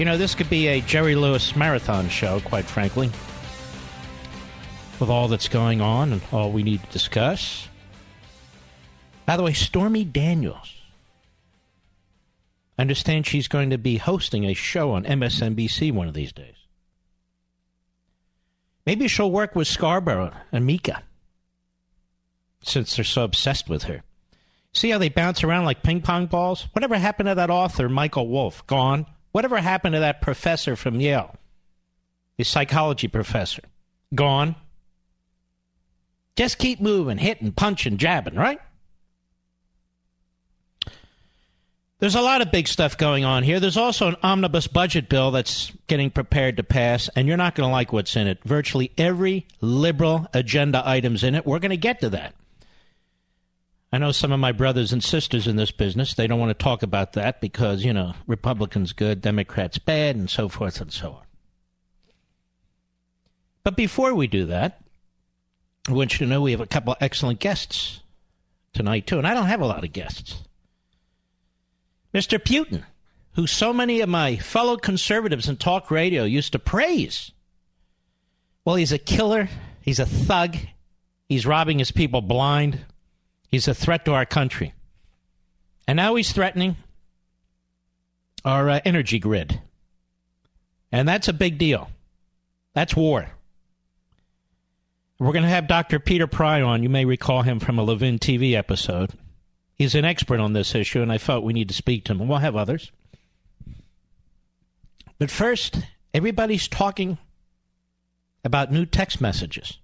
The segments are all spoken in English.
You know, this could be a Jerry Lewis marathon show, quite frankly with all that's going on and all we need to discuss. By the way, Stormy Daniels. I understand she's going to be hosting a show on MSNBC one of these days. Maybe she'll work with Scarborough and Mika, since they're so obsessed with her. See how they bounce around like ping pong balls? Whatever happened to that author, Michael Wolff? Gone. Whatever happened to that professor from Yale? The psychology professor? Gone. Just keep moving, hitting, punching, jabbing, right? There's a lot of big stuff going on here. There's also an omnibus budget bill that's getting prepared to pass, and you're not going to like what's in it. Virtually every liberal agenda item's in it. We're going to get to that. I know some of my brothers and sisters in this business, they don't want to talk about that because, you know, Republicans good, Democrats bad, and so forth and so on. But before we do that, I want you to know we have a couple excellent guests tonight, too. And I don't have a lot of guests. Mr. Putin, who so many of my fellow conservatives in talk radio used to praise. Well, he's a killer. He's a thug. He's robbing his people blind. He's a threat to our country. And now he's threatening our uh, energy grid. And that's a big deal. That's war. We're going to have Dr. Peter Pry on. You may recall him from a Levin TV episode. He's an expert on this issue, and I felt we need to speak to him. And we'll have others. But first, everybody's talking about new text messages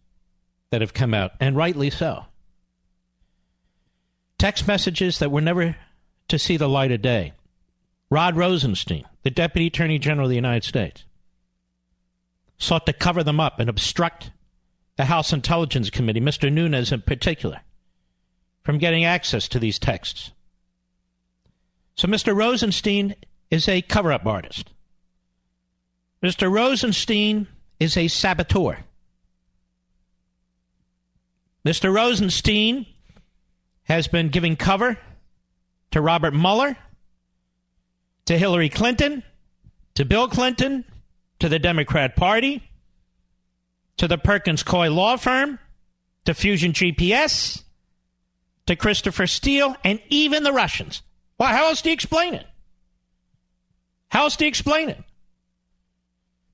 that have come out, and rightly so. Text messages that were never to see the light of day. Rod Rosenstein, the Deputy Attorney General of the United States, sought to cover them up and obstruct the House Intelligence Committee, Mr. Nunes in particular, from getting access to these texts. So Mr. Rosenstein is a cover up artist. Mr. Rosenstein is a saboteur. Mr. Rosenstein has been giving cover to Robert Mueller, to Hillary Clinton, to Bill Clinton, to the Democrat Party, to the Perkins Coie law firm, to Fusion GPS, to Christopher Steele, and even the Russians. Well, how else do you explain it? How else do you explain it?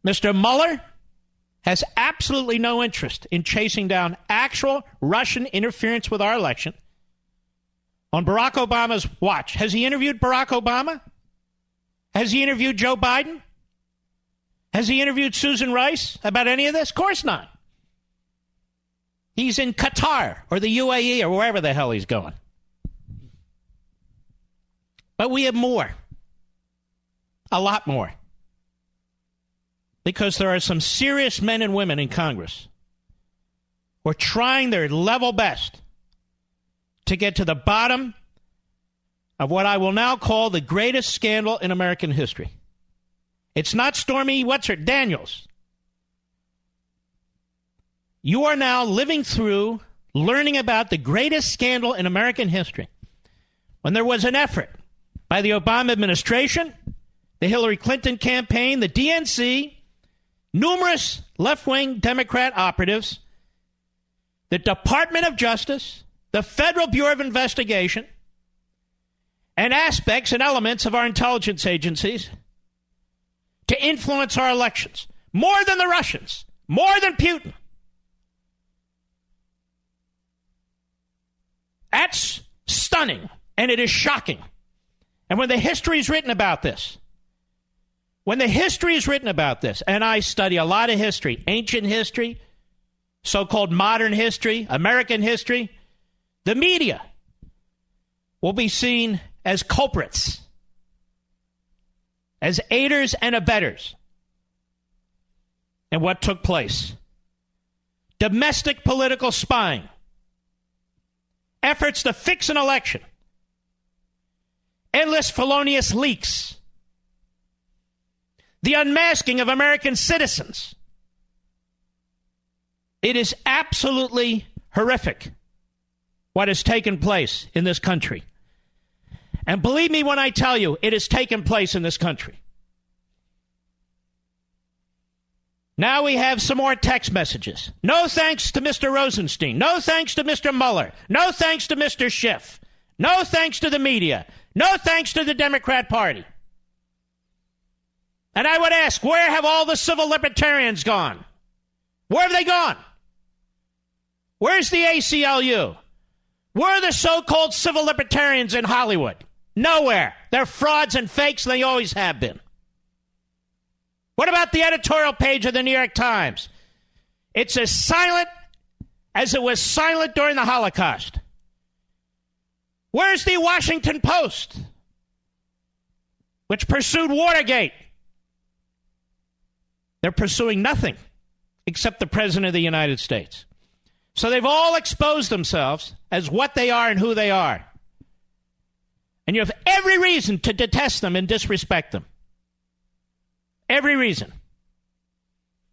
Mr. Mueller has absolutely no interest in chasing down actual Russian interference with our election on Barack Obama's watch. Has he interviewed Barack Obama? Has he interviewed Joe Biden? Has he interviewed Susan Rice about any of this? Of course not. He's in Qatar or the UAE or wherever the hell he's going. But we have more. A lot more. Because there are some serious men and women in Congress who are trying their level best to get to the bottom of what I will now call the greatest scandal in American history. It's not Stormy, what's her, Daniels. You are now living through learning about the greatest scandal in American history. When there was an effort by the Obama administration, the Hillary Clinton campaign, the DNC, numerous left wing Democrat operatives, the Department of Justice, the Federal Bureau of Investigation, and aspects and elements of our intelligence agencies to influence our elections more than the Russians, more than Putin. That's stunning and it is shocking. And when the history is written about this, when the history is written about this, and I study a lot of history, ancient history, so called modern history, American history, the media will be seen as culprits as aiders and abettors and what took place domestic political spying, efforts to fix an election, endless felonious leaks, the unmasking of American citizens. It is absolutely horrific what has taken place in this country. And believe me when I tell you, it has taken place in this country. Now we have some more text messages. No thanks to Mr. Rosenstein. No thanks to Mr. Mueller. No thanks to Mr. Schiff. No thanks to the media. No thanks to the Democrat Party. And I would ask, where have all the civil libertarians gone? Where have they gone? Where's the ACLU? Where are the so called civil libertarians in Hollywood? Nowhere. They're frauds and fakes, and they always have been. What about the editorial page of the New York Times? It's as silent as it was silent during the Holocaust. Where's the Washington Post, which pursued Watergate? They're pursuing nothing except the President of the United States. So they've all exposed themselves as what they are and who they are. And you have every reason to detest them and disrespect them. Every reason.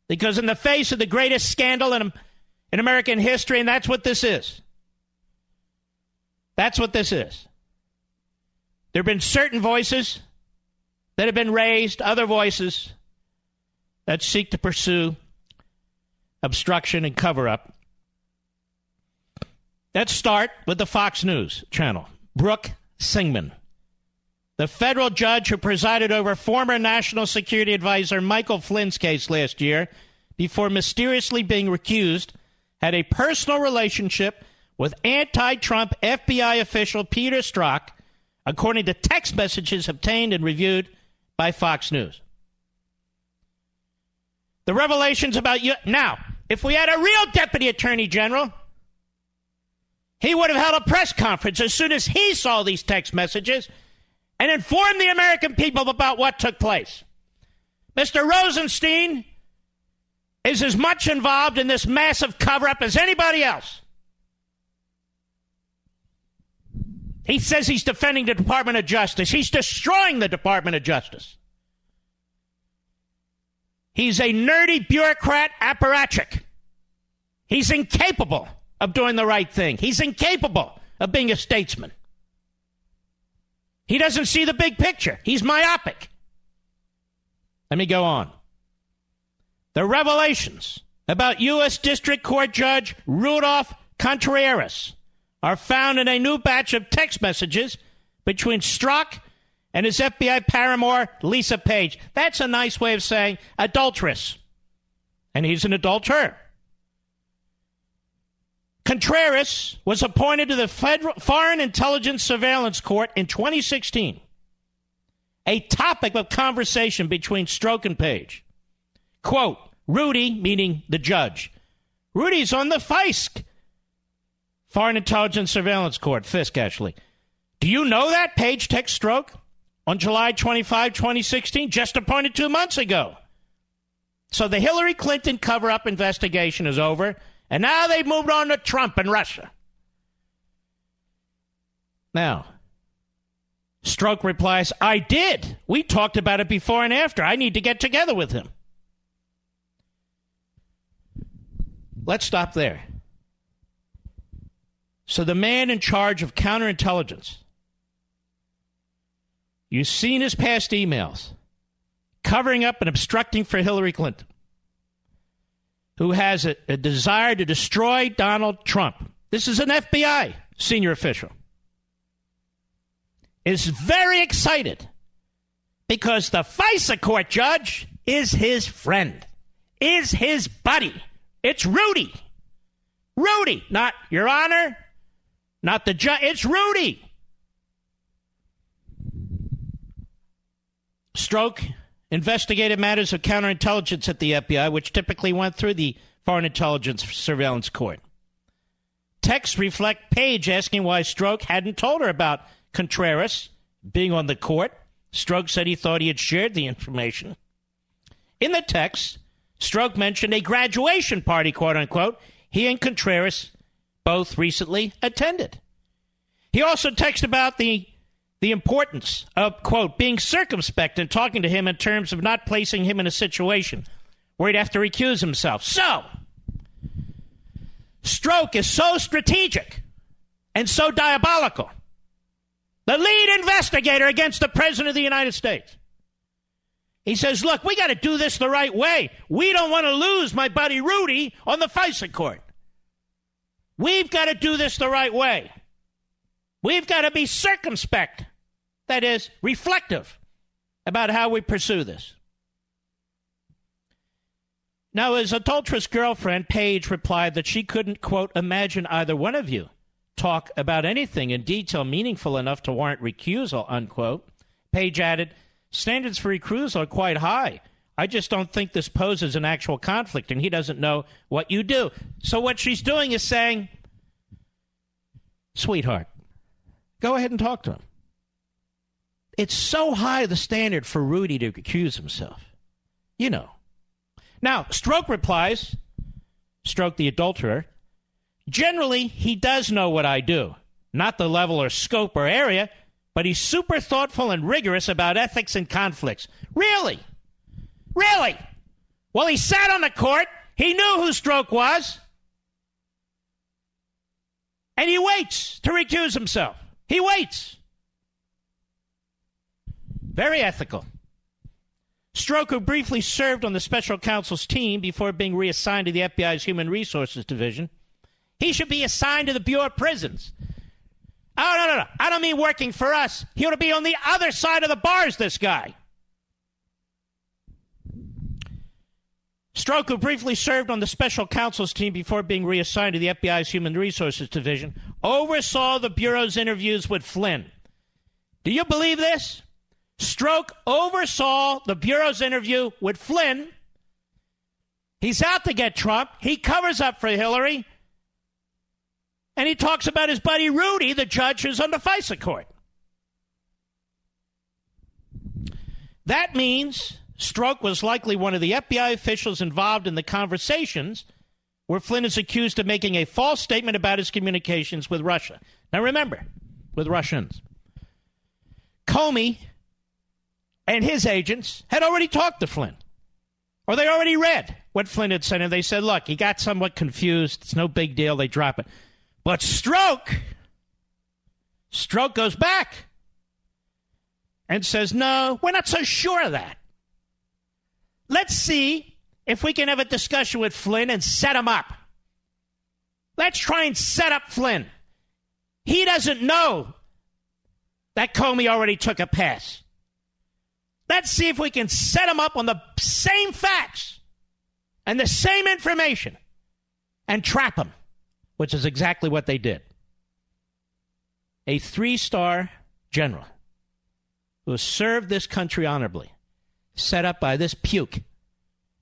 Because in the face of the greatest scandal in, in American history, and that's what this is. That's what this is. There have been certain voices that have been raised, other voices that seek to pursue obstruction and cover up. Let's start with the Fox News channel. Brooke Singman. The federal judge who presided over former National Security Advisor Michael Flynn's case last year before mysteriously being recused had a personal relationship with anti Trump FBI official Peter Strzok, according to text messages obtained and reviewed by Fox News. The revelations about you. Now, if we had a real deputy attorney general, he would have held a press conference as soon as he saw these text messages and informed the American people about what took place. Mr. Rosenstein is as much involved in this massive cover up as anybody else. He says he's defending the Department of Justice. He's destroying the Department of Justice. He's a nerdy bureaucrat apparatchik. He's incapable of doing the right thing. He's incapable of being a statesman. He doesn't see the big picture. He's myopic. Let me go on. The revelations about U.S. District Court Judge Rudolph Contreras are found in a new batch of text messages between Strzok and his FBI paramour, Lisa Page. That's a nice way of saying adulteress. And he's an adulterer. Contreras was appointed to the Federal Foreign Intelligence Surveillance Court in 2016. A topic of conversation between Strzok and Page. Quote, Rudy, meaning the judge. Rudy's on the FISC, Foreign Intelligence Surveillance Court, FISC actually. Do you know that? Page text Strzok on July 25, 2016, just appointed two months ago. So the Hillary Clinton cover up investigation is over. And now they've moved on to Trump and Russia. Now, Strzok replies, I did. We talked about it before and after. I need to get together with him. Let's stop there. So, the man in charge of counterintelligence, you've seen his past emails covering up and obstructing for Hillary Clinton who has a, a desire to destroy Donald Trump. This is an FBI senior official. Is very excited because the FISA court judge is his friend, is his buddy. It's Rudy. Rudy, not Your Honor, not the judge. It's Rudy. Strzok investigated matters of counterintelligence at the FBI, which typically went through the Foreign Intelligence Surveillance Court. Texts reflect Page asking why Strzok hadn't told her about Contreras being on the court. Strzok said he thought he had shared the information. In the text, Strzok mentioned a graduation party, quote unquote, he and Contreras both recently attended. He also texted about the the importance of quote being circumspect and talking to him in terms of not placing him in a situation where he'd have to recuse himself. So, Strzok is so strategic and so diabolical. The lead investigator against the president of the United States. He says, Look, we got to do this the right way. We don't want to lose my buddy Rudy on the FISA court. We've got to do this the right way. We've got to be circumspect, that is, reflective about how we pursue this. Now, his adulterous girlfriend, Page, replied that she couldn't, quote, imagine either one of you talk about anything in detail meaningful enough to warrant recusal, unquote. Page added, standards for recusal are quite high. I just don't think this poses an actual conflict, and he doesn't know what you do. So, what she's doing is saying, sweetheart, go ahead and talk to him. It's so high the standard for Rudy to accuse himself. You know. Now, Strzok replies, Strzok the adulterer, generally, he does know what I do. Not the level or scope or area, but he's super thoughtful and rigorous about ethics and conflicts. Really? Really? Well, he sat on the court. He knew who Strzok was. And he waits to recuse himself. He waits. Very ethical. Strzok, who briefly served on the special counsel's team before being reassigned to the FBI's Human Resources Division, he should be assigned to the Bureau of Prisons. Oh, no, no, no. I don't mean working for us. He ought to be on the other side of the bars, this guy. Strzok, who briefly served on the special counsel's team before being reassigned to the FBI's Human Resources Division, oversaw the Bureau's interviews with Flynn. Do you believe this? Strzok oversaw the Bureau's interview with Flynn. He's out to get Trump. He covers up for Hillary. And he talks about his buddy Rudy, the judge who's on the FISA court. That means Strzok was likely one of the FBI officials involved in the conversations where Flynn is accused of making a false statement about his communications with Russia. Now remember, with Russians. Comey and his agents had already talked to Flynn, or they already read what Flynn had said, and they said, look, he got somewhat confused. It's no big deal. They drop it. But Strzok, Strzok goes back and says, no, we're not so sure of that. Let's see if we can have a discussion with Flynn and set him up. Let's try and set up Flynn. He doesn't know that Comey already took a pass. Let's see if we can set them up on the same facts and the same information and trap them, which is exactly what they did. A three star general who has served this country honorably set up by this puke,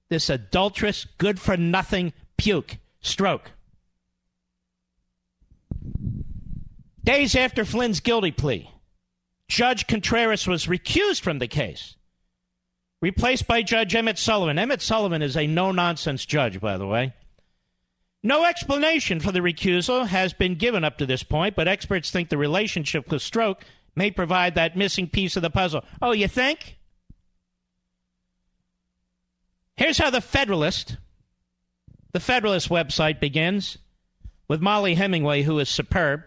this adulterous, good for nothing puke, Strzok. Days after Flynn's guilty plea, Judge Contreras was recused from the case, replaced by Judge Emmett Sullivan. Emmett Sullivan is a no nonsense judge, by the way. No explanation for the recusal has been given up to this point, but experts think the relationship with Strzok may provide that missing piece of the puzzle. Oh, you think? Here's how the Federalist, the Federalist website begins with Mollie Hemingway, who is superb.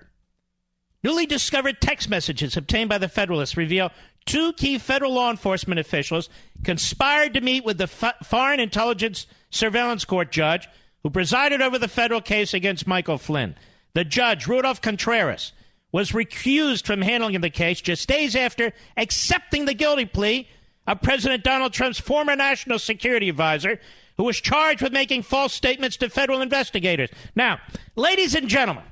Newly discovered text messages obtained by the Federalist reveal two key federal law enforcement officials conspired to meet with the F- Foreign Intelligence Surveillance Court judge who presided over the federal case against Michael Flynn. The judge, Rudolph Contreras, was recused from handling the case just days after accepting the guilty plea of President Donald Trump's former national security advisor, who was charged with making false statements to federal investigators. Now, ladies and gentlemen,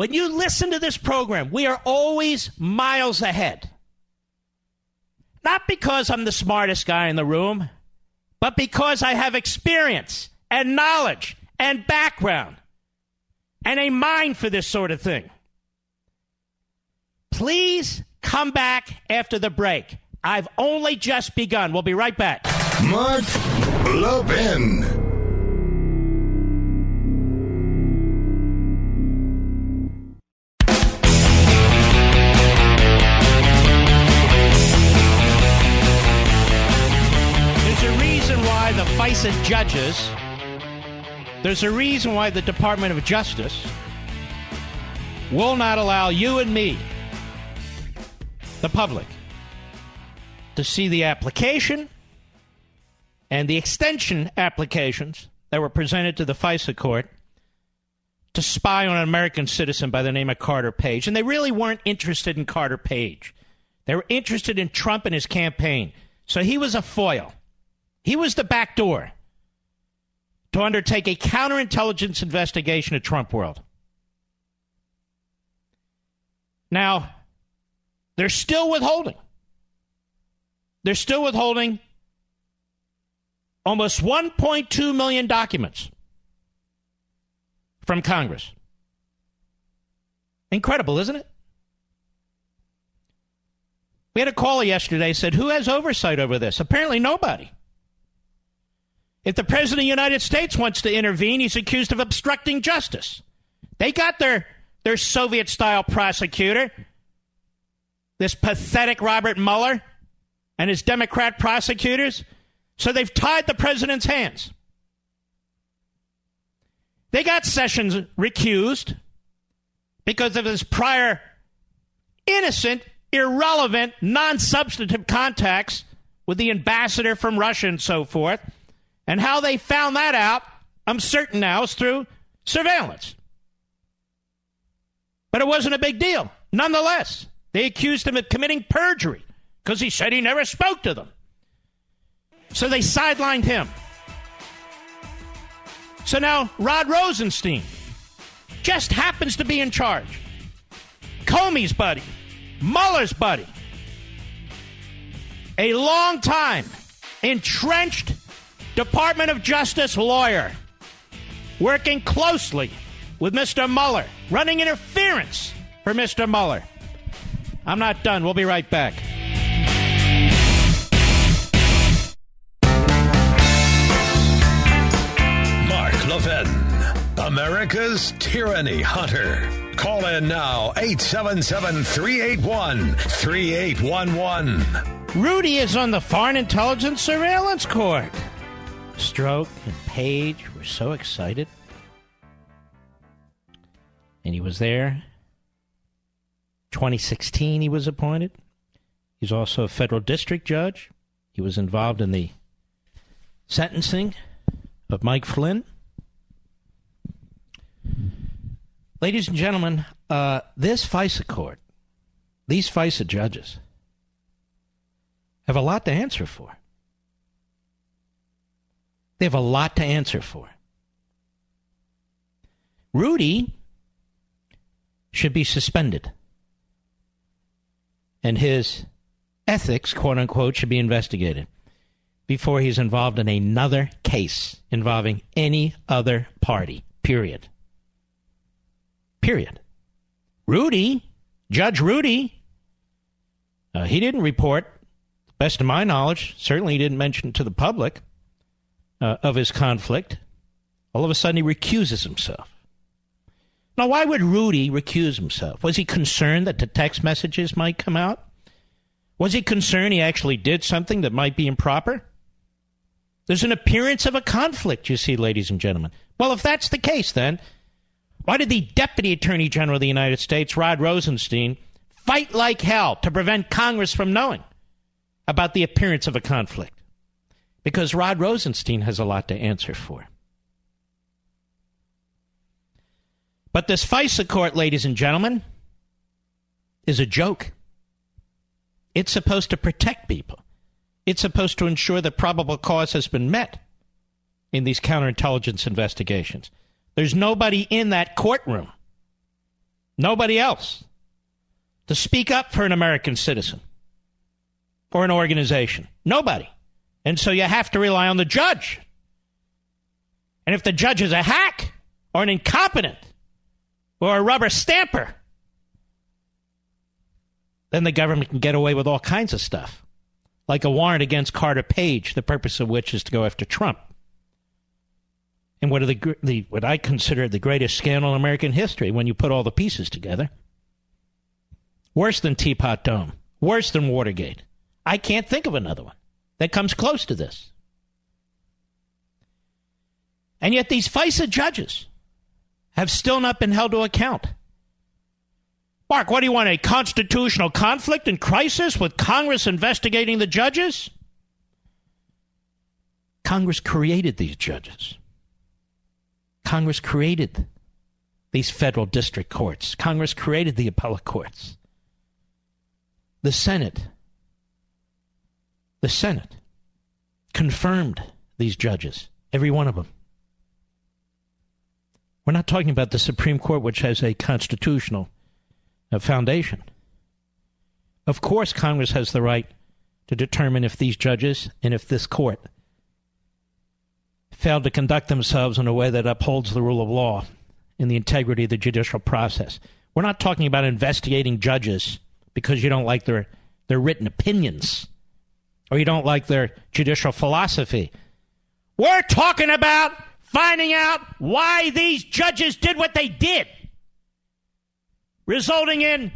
when you listen to this program, we are always miles ahead. Not because I'm the smartest guy in the room, but because I have experience and knowledge and background and a mind for this sort of thing. Please Come back after the break. I've only just begun. We'll be right back. Mark Levin. The judges, there's a reason why the Department of Justice will not allow you and me, the public, to see the application and the extension applications that were presented to the FISA court to spy on an American citizen by the name of Carter Page. And they really weren't interested in Carter Page. They were interested in Trump and his campaign. So he was a foil. He was the back door to undertake a counterintelligence investigation of Trump world. Now, they're still withholding. They're still withholding almost 1.2 million documents from Congress. Incredible, isn't it? We had a caller yesterday said, Who has oversight over this? Apparently nobody. If the President of the United States wants to intervene, he's accused of obstructing justice. They got their, their Soviet style prosecutor, this pathetic Robert Mueller, and his Democrat prosecutors. So they've tied the president's hands. They got Sessions recused because of his prior innocent, irrelevant, non substantive contacts with the ambassador from Russia and so forth. And how they found that out, I'm certain now, is through surveillance. But it wasn't a big deal. Nonetheless, they accused him of committing perjury because he said he never spoke to them. So they sidelined him. So now Rod Rosenstein just happens to be in charge. Comey's buddy, Mueller's buddy, a long time entrenched Department of Justice lawyer working closely with Mr. Mueller, running interference for Mr. Mueller. I'm not done. We'll be right back. Mark Levin, America's Tyranny Hunter. Call in now 877 381 3811. Rudy is on the Foreign Intelligence Surveillance Court. Strzok and Page were so excited. And he was there. 2016, he was appointed. He's also a federal district judge. He was involved in the sentencing of Mike Flynn. Ladies and gentlemen, uh, this FISA court, these FISA judges, have a lot to answer for. They have a lot to answer for. Rudy should be suspended. And his ethics, quote unquote, should be investigated before he's involved in another case involving any other party. Period. Period. Rudy, Judge Rudy, uh, he didn't report, best of my knowledge, certainly he didn't mention to the public uh, of his conflict. All of a sudden, he recuses himself. Now, why would Rudy recuse himself? Was he concerned that the text messages might come out? Was he concerned he actually did something that might be improper? There's an appearance of a conflict, you see, ladies and gentlemen. Well, if that's the case, then why did the Deputy Attorney General of the United States, Rod Rosenstein, fight like hell to prevent Congress from knowing about the appearance of a conflict? Because Rod Rosenstein has a lot to answer for. But this FISA court, ladies and gentlemen, is a joke. It's supposed to protect people. It's supposed to ensure that probable cause has been met in these counterintelligence investigations. There's nobody in that courtroom, nobody else, to speak up for an American citizen or an organization. Nobody. And so you have to rely on the judge. And if the judge is a hack or an incompetent or a rubber stamper, then the government can get away with all kinds of stuff like a warrant against Carter Page, the purpose of which is to go after Trump. And what the, the what I consider the greatest scandal in American history when you put all the pieces together. Worse than Teapot Dome, worse than Watergate. I can't think of another one that comes close to this. And yet these FISA judges have still not been held to account. Mark, what do you want? A constitutional conflict and crisis with Congress investigating the judges? Congress created these judges. Congress created these federal district courts. Congress created the appellate courts. The Senate, the Senate confirmed these judges, every one of them. We're not talking about the Supreme Court, which has a constitutional a foundation. Of course, Congress has the right to determine if these judges and if this court failed to conduct themselves in a way that upholds the rule of law and the integrity of the judicial process. We're not talking about investigating judges because you don't like their, their written opinions or you don't like their judicial philosophy. We're talking about finding out why these judges did what they did resulting in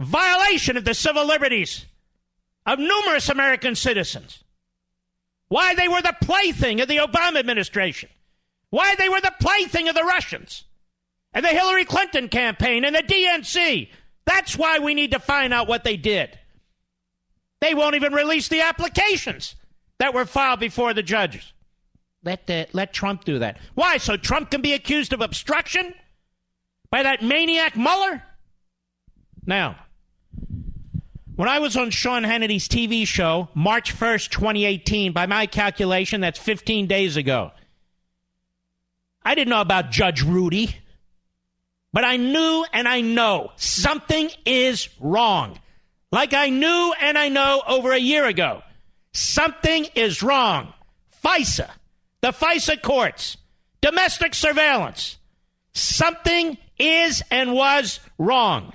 violation of the civil liberties of numerous American citizens. Why they were the plaything of the Obama administration. Why they were the plaything of the Russians and the Hillary Clinton campaign and the DNC. That's why we need to find out what they did. They won't even release the applications that were filed before the judges. Let, uh, let Trump do that. Why? So Trump can be accused of obstruction by that maniac Mueller? Now, when I was on Sean Hannity's TV show, March 1st, 2018, by my calculation, that's 15 days ago, I didn't know about Judge Rudy, but I knew and I know something is wrong. Like I knew and I know over a year ago. Something is wrong. FISA, the FISA courts, domestic surveillance. Something is and was wrong.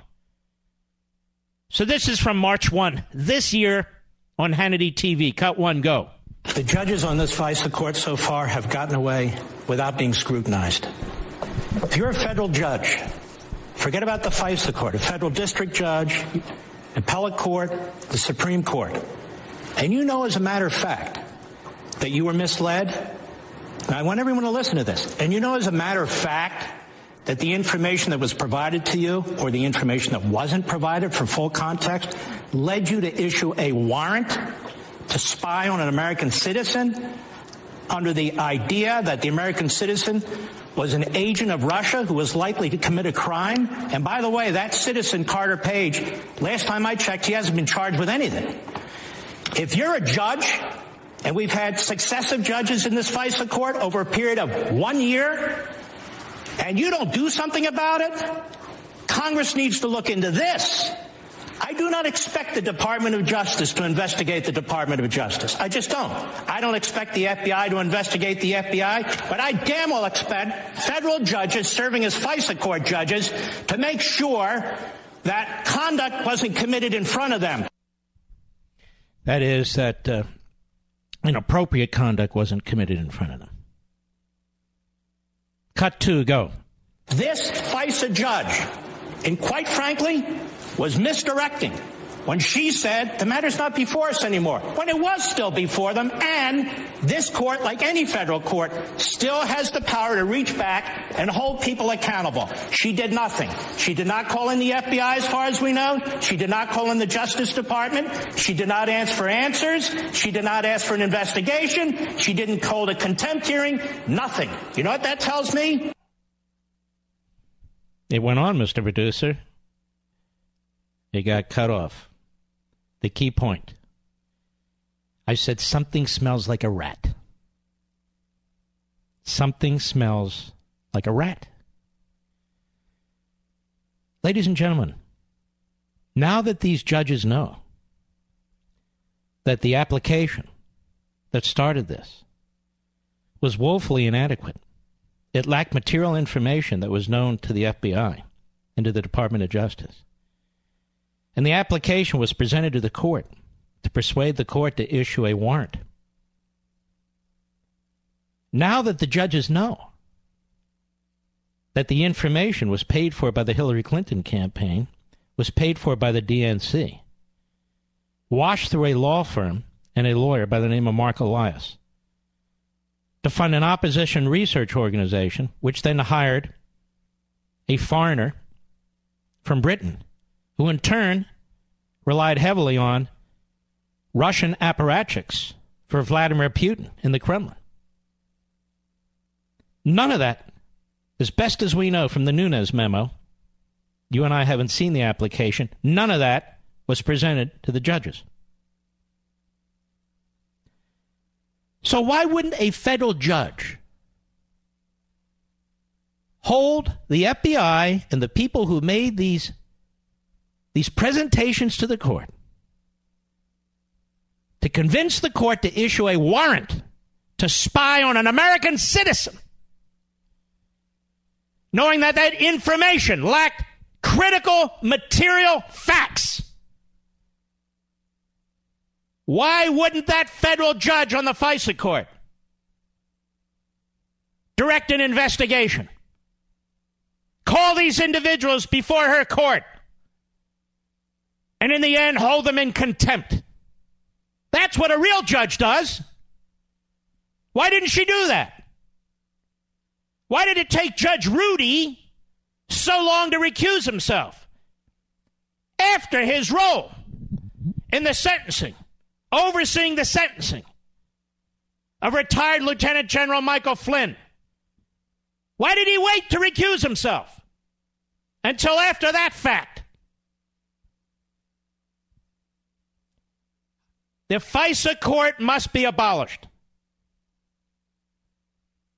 So this is from March 1 this year on Hannity TV. Cut one, go. The judges on this FISA court so far have gotten away without being scrutinized. If you're a federal judge, forget about the FISA court, a federal district judge, appellate court, the Supreme Court, and you know as a matter of fact that you were misled, I want everyone to listen to this, and you know as a matter of fact that the information that was provided to you or the information that wasn't provided for full context led you to issue a warrant to spy on an American citizen under the idea that the American citizen was an agent of Russia who was likely to commit a crime. And by the way, that citizen, Carter Page, last time I checked, he hasn't been charged with anything. If you're a judge, and we've had successive judges in this FISA court over a period of one year, and you don't do something about it, Congress needs to look into this. I do not expect the Department of Justice to investigate the Department of Justice. I just don't. I don't expect the FBI to investigate the FBI, but I damn well expect federal judges serving as FISA court judges to make sure that conduct wasn't committed in front of them. That is, that uh, inappropriate conduct wasn't committed in front of them. Cut two, go. This FISA judge, and quite frankly, was misdirecting when she said the matter's not before us anymore, when it was still before them, and this court, like any federal court, still has the power to reach back and hold people accountable. She did nothing. She did not call in the FBI as far as we know. She did not call in the Justice Department. She did not ask for answers. She did not ask for an investigation. She didn't hold a contempt hearing. Nothing. You know what that tells me? It went on, Mr. Producer. It got cut off the key point. I said something smells like a rat. Something smells like a rat. Ladies and gentlemen, now that these judges know that the application that started this was woefully inadequate, it lacked material information that was known to the FBI and to the Department of Justice and the application was presented to the court to persuade the court to issue a warrant. Now that the judges know that the information was paid for by the Hillary Clinton campaign, was paid for by the DNC, washed through a law firm and a lawyer by the name of Mark Elias to fund an opposition research organization, which then hired a foreigner from Britain, who in turn relied heavily on Russian apparatchiks for Vladimir Putin in the Kremlin. None of that, as best as we know from the Nunes memo, you and I haven't seen the application, none of that was presented to the judges. So, why wouldn't a federal judge hold the FBI and the people who made these, these presentations to the court to convince the court to issue a warrant to spy on an American citizen, knowing that that information lacked critical material facts? Why wouldn't that federal judge on the FISA court direct an investigation? Call these individuals before her court and in the end hold them in contempt. That's what a real judge does. Why didn't she do that? Why did it take Judge Rudy so long to recuse himself? After his role in the sentencing overseeing the sentencing of retired Lieutenant General Michael Flynn. Why did he wait to recuse himself until after that fact? The FISA court must be abolished.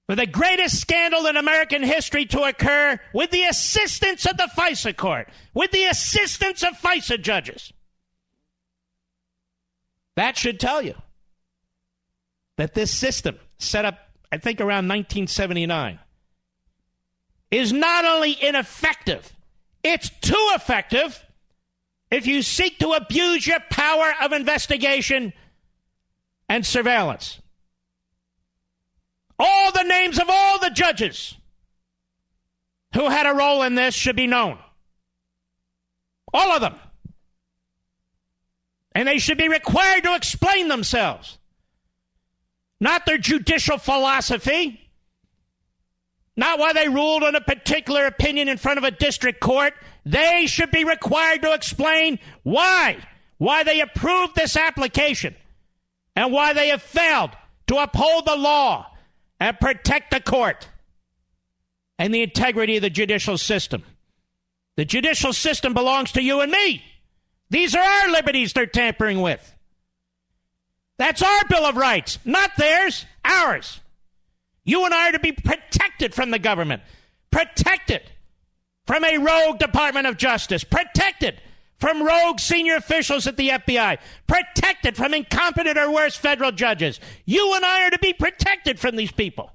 For the greatest scandal in American history to occur with the assistance of the FISA court, with the assistance of FISA judges. That should tell you that this system, set up, I think, around 1979, is not only ineffective, it's too effective if you seek to abuse your power of investigation and surveillance. All the names of all the judges who had a role in this should be known. All of them. And they should be required to explain themselves, not their judicial philosophy, not why they ruled on a particular opinion in front of a district court. They should be required to explain why, why they approved this application, and why they have failed to uphold the law and protect the court and the integrity of the judicial system. The judicial system belongs to you and me. These are our liberties they're tampering with. That's our Bill of Rights, not theirs, ours. You and I are to be protected from the government, protected from a rogue Department of Justice, protected from rogue senior officials at the FBI, protected from incompetent or worse federal judges. You and I are to be protected from these people.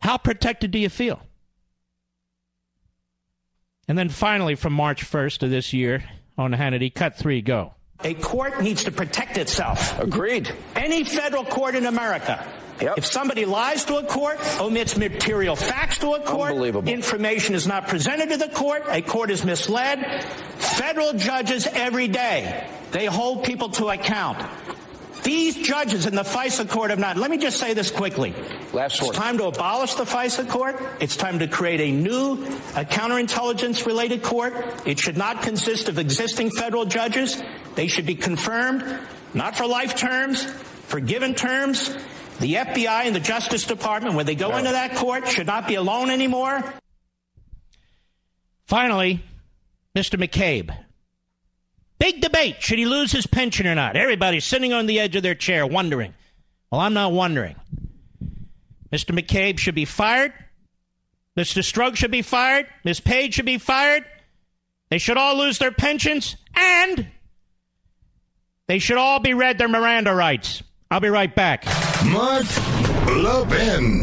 How protected do you feel? And then finally, from March 1st of this year on Hannity, cut three, go. A court needs to protect itself. Agreed. Any federal court in America. Yep. If somebody lies to a court, omits material facts to a court, information is not presented to the court, a court is misled. Federal judges every day, they hold people to account. These judges in the FISA court have not. Let me just say this quickly. Last It's time to abolish the FISA court. It's time to create a new a counterintelligence related court. It should not consist of existing federal judges. They should be confirmed, not for life terms, for given terms. The FBI and the Justice Department, when they go no. into that court, should not be alone anymore. Finally, Mr. McCabe. Big debate. Should he lose his pension or not? Everybody's sitting on the edge of their chair wondering. Well, I'm not wondering. Mr. McCabe should be fired. Mr. Strzok should be fired. Ms. Page should be fired. They should all lose their pensions. And they should all be read their Miranda rights. I'll be right back. Mark Levin.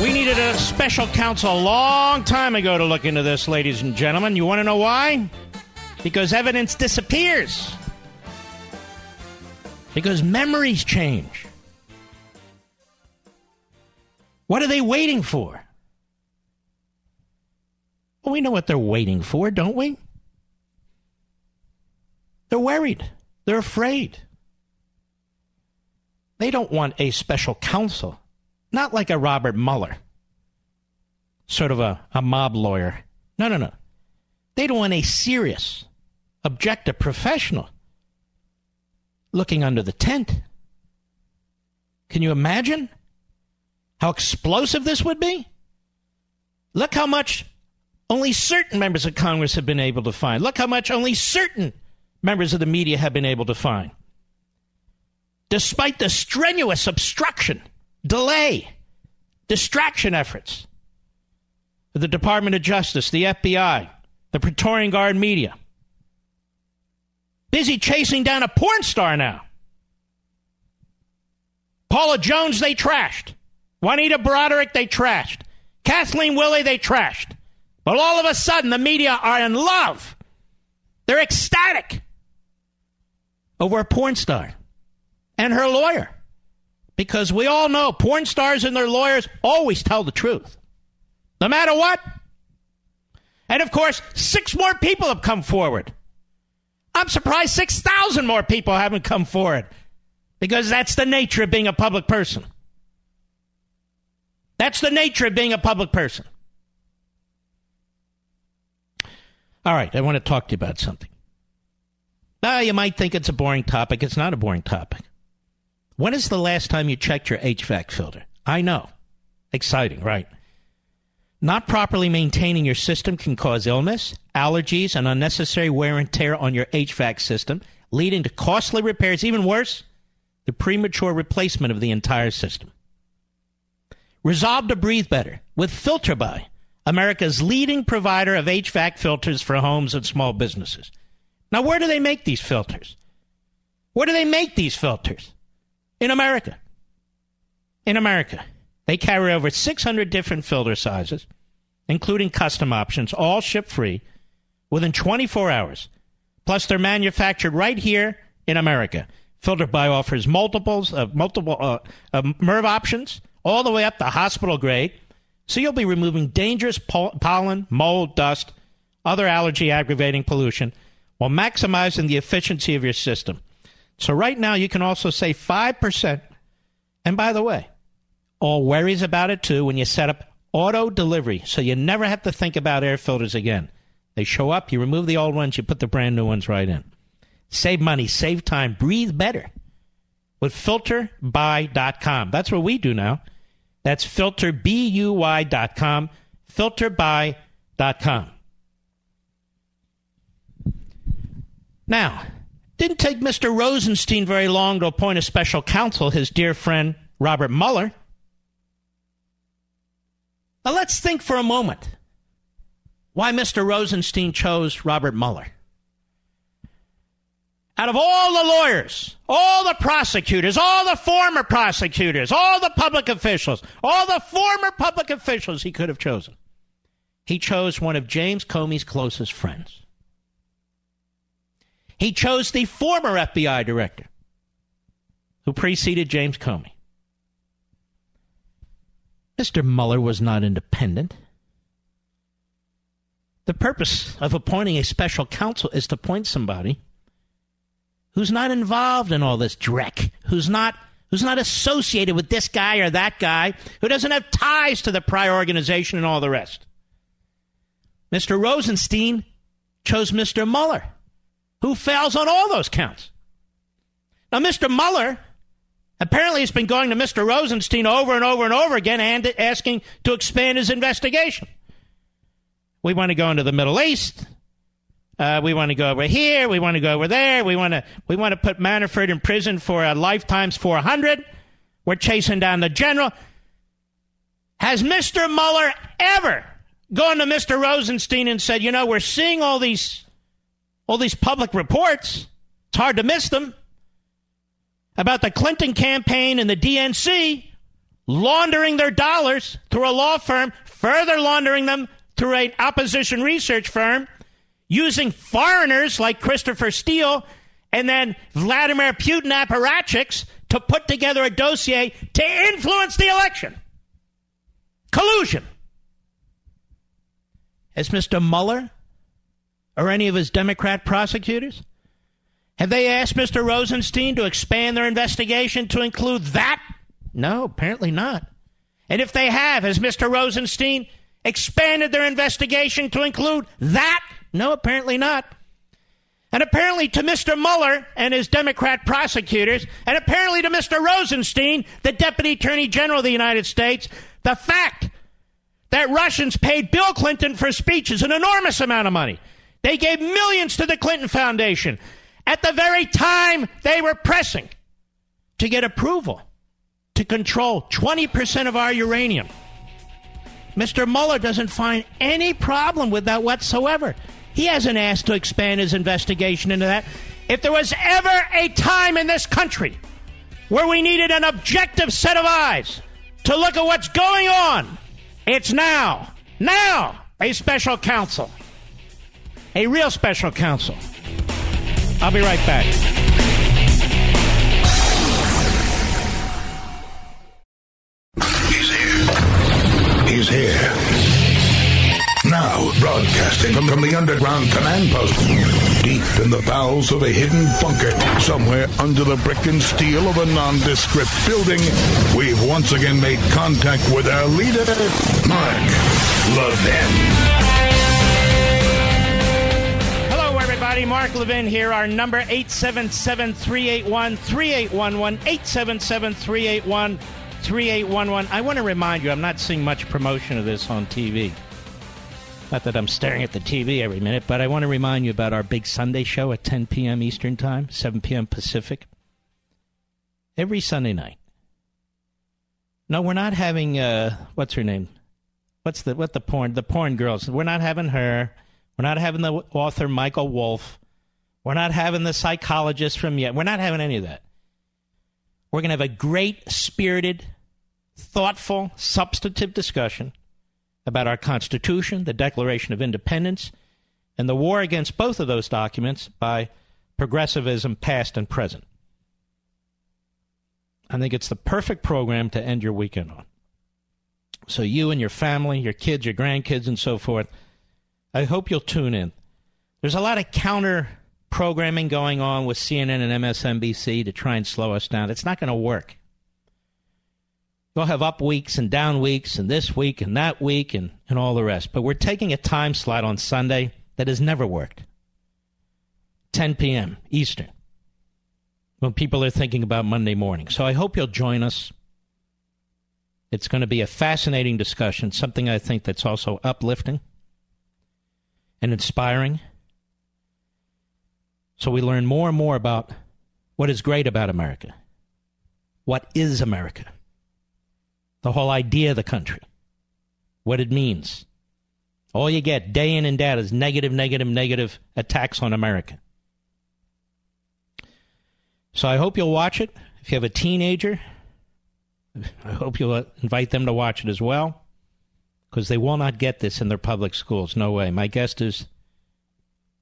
We needed a special counsel a long time ago to look into this, ladies and gentlemen. You want to know why? Because evidence disappears. Because memories change. What are they waiting for? We know what they're waiting for, don't we? They're worried. They're afraid. They don't want a special counsel, not like a Robert Mueller, sort of a, a mob lawyer. No, no, no. They don't want a serious, objective professional looking under the tent. Can you imagine how explosive this would be? Look how much only certain members of Congress have been able to find. Look how much only certain members of the media have been able to find. Despite the strenuous obstruction, delay, distraction efforts of the Department of Justice, the FBI, the Praetorian Guard media, busy chasing down a porn star now. Paula Jones, they trashed. Juanita Broaddrick, they trashed. Kathleen Willey, they trashed. But all of a sudden, the media are in love. They're ecstatic over a porn star and her lawyer. Because we all know porn stars and their lawyers always tell the truth, no matter what. And of course, six more people have come forward. I'm surprised 6,000 more people haven't come forward because that's the nature of being a public person. That's the nature of being a public person. All right, I want to talk to you about something. Now, you might think it's a boring topic. It's not a boring topic. When is the last time you checked your HVAC filter? I know. Exciting, right? Not properly maintaining your system can cause illness, allergies, and unnecessary wear and tear on your HVAC system, leading to costly repairs. Even worse, the premature replacement of the entire system. Resolve to breathe better with FilterBuy America's leading provider of HVAC filters for homes and small businesses. Now, where do they make these filters? Where do they make these filters? In America. In America. They carry over 600 different filter sizes, including custom options, all ship free within 24 hours. Plus, they're manufactured right here in America. Filter FilterBuy offers multiples of multiple uh, uh, MERV options, all the way up to hospital grade so you'll be removing dangerous pollen, mold, dust, other allergy aggravating pollution while maximizing the efficiency of your system. So right now you can also save 5%. And by the way, all worries about it too when you set up auto delivery so you never have to think about air filters again. They show up, you remove the old ones, you put the brand new ones right in. Save money, save time, breathe better with filterbuy.com. That's what we do now. That's filterbuy.com, filterbuy.com. Now, didn't take Mr. Rosenstein very long to appoint a special counsel, his dear friend Robert Mueller. Now let's think for a moment why Mr. Rosenstein chose Robert Mueller out of all the lawyers, all the prosecutors, all the former prosecutors, all the public officials, all the former public officials he could have chosen, he chose one of James Comey's closest friends. He chose the former FBI director who preceded James Comey. Mr. Mueller was not independent. The purpose of appointing a special counsel is to appoint somebody who's not involved in all this dreck, who's not who's not associated with this guy or that guy, who doesn't have ties to the prior organization and all the rest. Mr. Rosenstein chose Mr. Mueller, who fails on all those counts. Now, Mr. Mueller apparently has been going to Mr. Rosenstein over and over and over again and asking to expand his investigation. We want to go into the Middle East. Uh, we want to go over here. We want to go over there. We want to we want to put Manafort in prison for a lifetime's 400. We're chasing down the general. Has Mr. Mueller ever gone to Mr. Rosenstein and said, you know, we're seeing all these all these public reports. It's hard to miss them about the Clinton campaign and the DNC. laundering their dollars through a law firm, further laundering them through an opposition research firm, using foreigners like Christopher Steele and then Vladimir Putin apparatchiks to put together a dossier to influence the election. Collusion. Has Mr. Mueller or any of his Democrat prosecutors? Have they asked Mr. Rosenstein to expand their investigation to include that? No, apparently not. And if they have, has Mr. Rosenstein expanded their investigation to include that? No, apparently not. And apparently to Mr. Mueller and his Democrat prosecutors, and apparently to Mr. Rosenstein, the Deputy Attorney General of the United States, the fact that Russians paid Bill Clinton for speeches an enormous amount of money. They gave millions to the Clinton Foundation at the very time they were pressing to get approval to control 20% of our uranium. Mr. Mueller doesn't find any problem with that whatsoever. He hasn't asked to expand his investigation into that. If there was ever a time in this country where we needed an objective set of eyes to look at what's going on, it's now. Now, a special counsel. A real special counsel. I'll be right back. He's here. He's here now, broadcasting from, from the underground command post, deep in the bowels of a hidden bunker, somewhere under the brick and steel of a nondescript building, we've once again made contact with our leader, Mark Levin. Hello, everybody. Mark Levin here. Our number 877-381-3811, 877-381-3811. I want to remind you, I'm not seeing much promotion of this on TV. Not that I'm staring at the TV every minute, but I want to remind you about our big Sunday show at 10 p.m. Eastern Time, 7 p.m. Pacific. Every Sunday night. No, we're not having uh, what's her name? What's the what the porn the porn girls? We're not having her. We're not having the author Michael Wolff. We're not having the psychologist from yet. We're not having any of that. We're going to have a great, spirited, thoughtful, substantive discussion about our Constitution, the Declaration of Independence, and the war against both of those documents by progressivism past and present. I think it's the perfect program to end your weekend on. So, you and your family, your kids, your grandkids, and so forth, I hope you'll tune in. There's a lot of counter programming going on with CNN and MSNBC to try and slow us down. It's not going to work. We'll have up weeks and down weeks and this week and that week and, and all the rest. But we're taking a time slot on Sunday that has never worked 10 p.m. Eastern when people are thinking about Monday morning. So I hope you'll join us. It's going to be a fascinating discussion, something I think that's also uplifting and inspiring. So we learn more and more about what is great about America. What is America? The whole idea of the country, what it means. All you get day in and day out is negative, negative, negative attacks on America. So I hope you'll watch it. If you have a teenager, I hope you'll invite them to watch it as well, because they will not get this in their public schools. No way. My guest is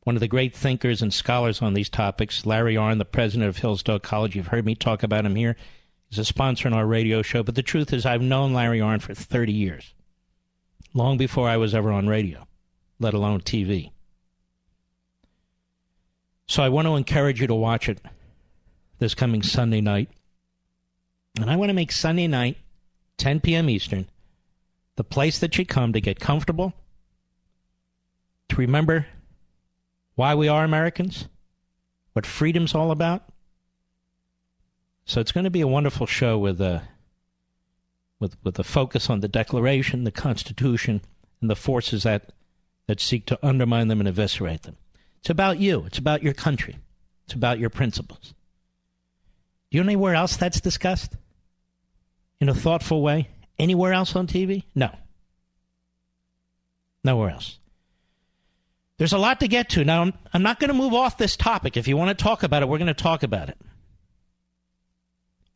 one of the great thinkers and scholars on these topics, Larry Arnn, the president of Hillsdale College. You've heard me talk about him here. He's a sponsor in our radio show, but the truth is, I've known Larry Arnn for 30 years, long before I was ever on radio, let alone TV. So I want to encourage you to watch it this coming Sunday night. And I want to make Sunday night, 10 p.m. Eastern, the place that you come to get comfortable, to remember why we are Americans, what freedom's all about, so it's going to be a wonderful show with a uh, with with a focus on the Declaration, the Constitution, and the forces that that seek to undermine them and eviscerate them. It's about you. It's about your country. It's about your principles. Do you know anywhere else that's discussed in a thoughtful way? Anywhere else on TV? No. Nowhere else. There's a lot to get to. Now, I'm, I'm not going to move off this topic. If you want to talk about it, we're going to talk about it.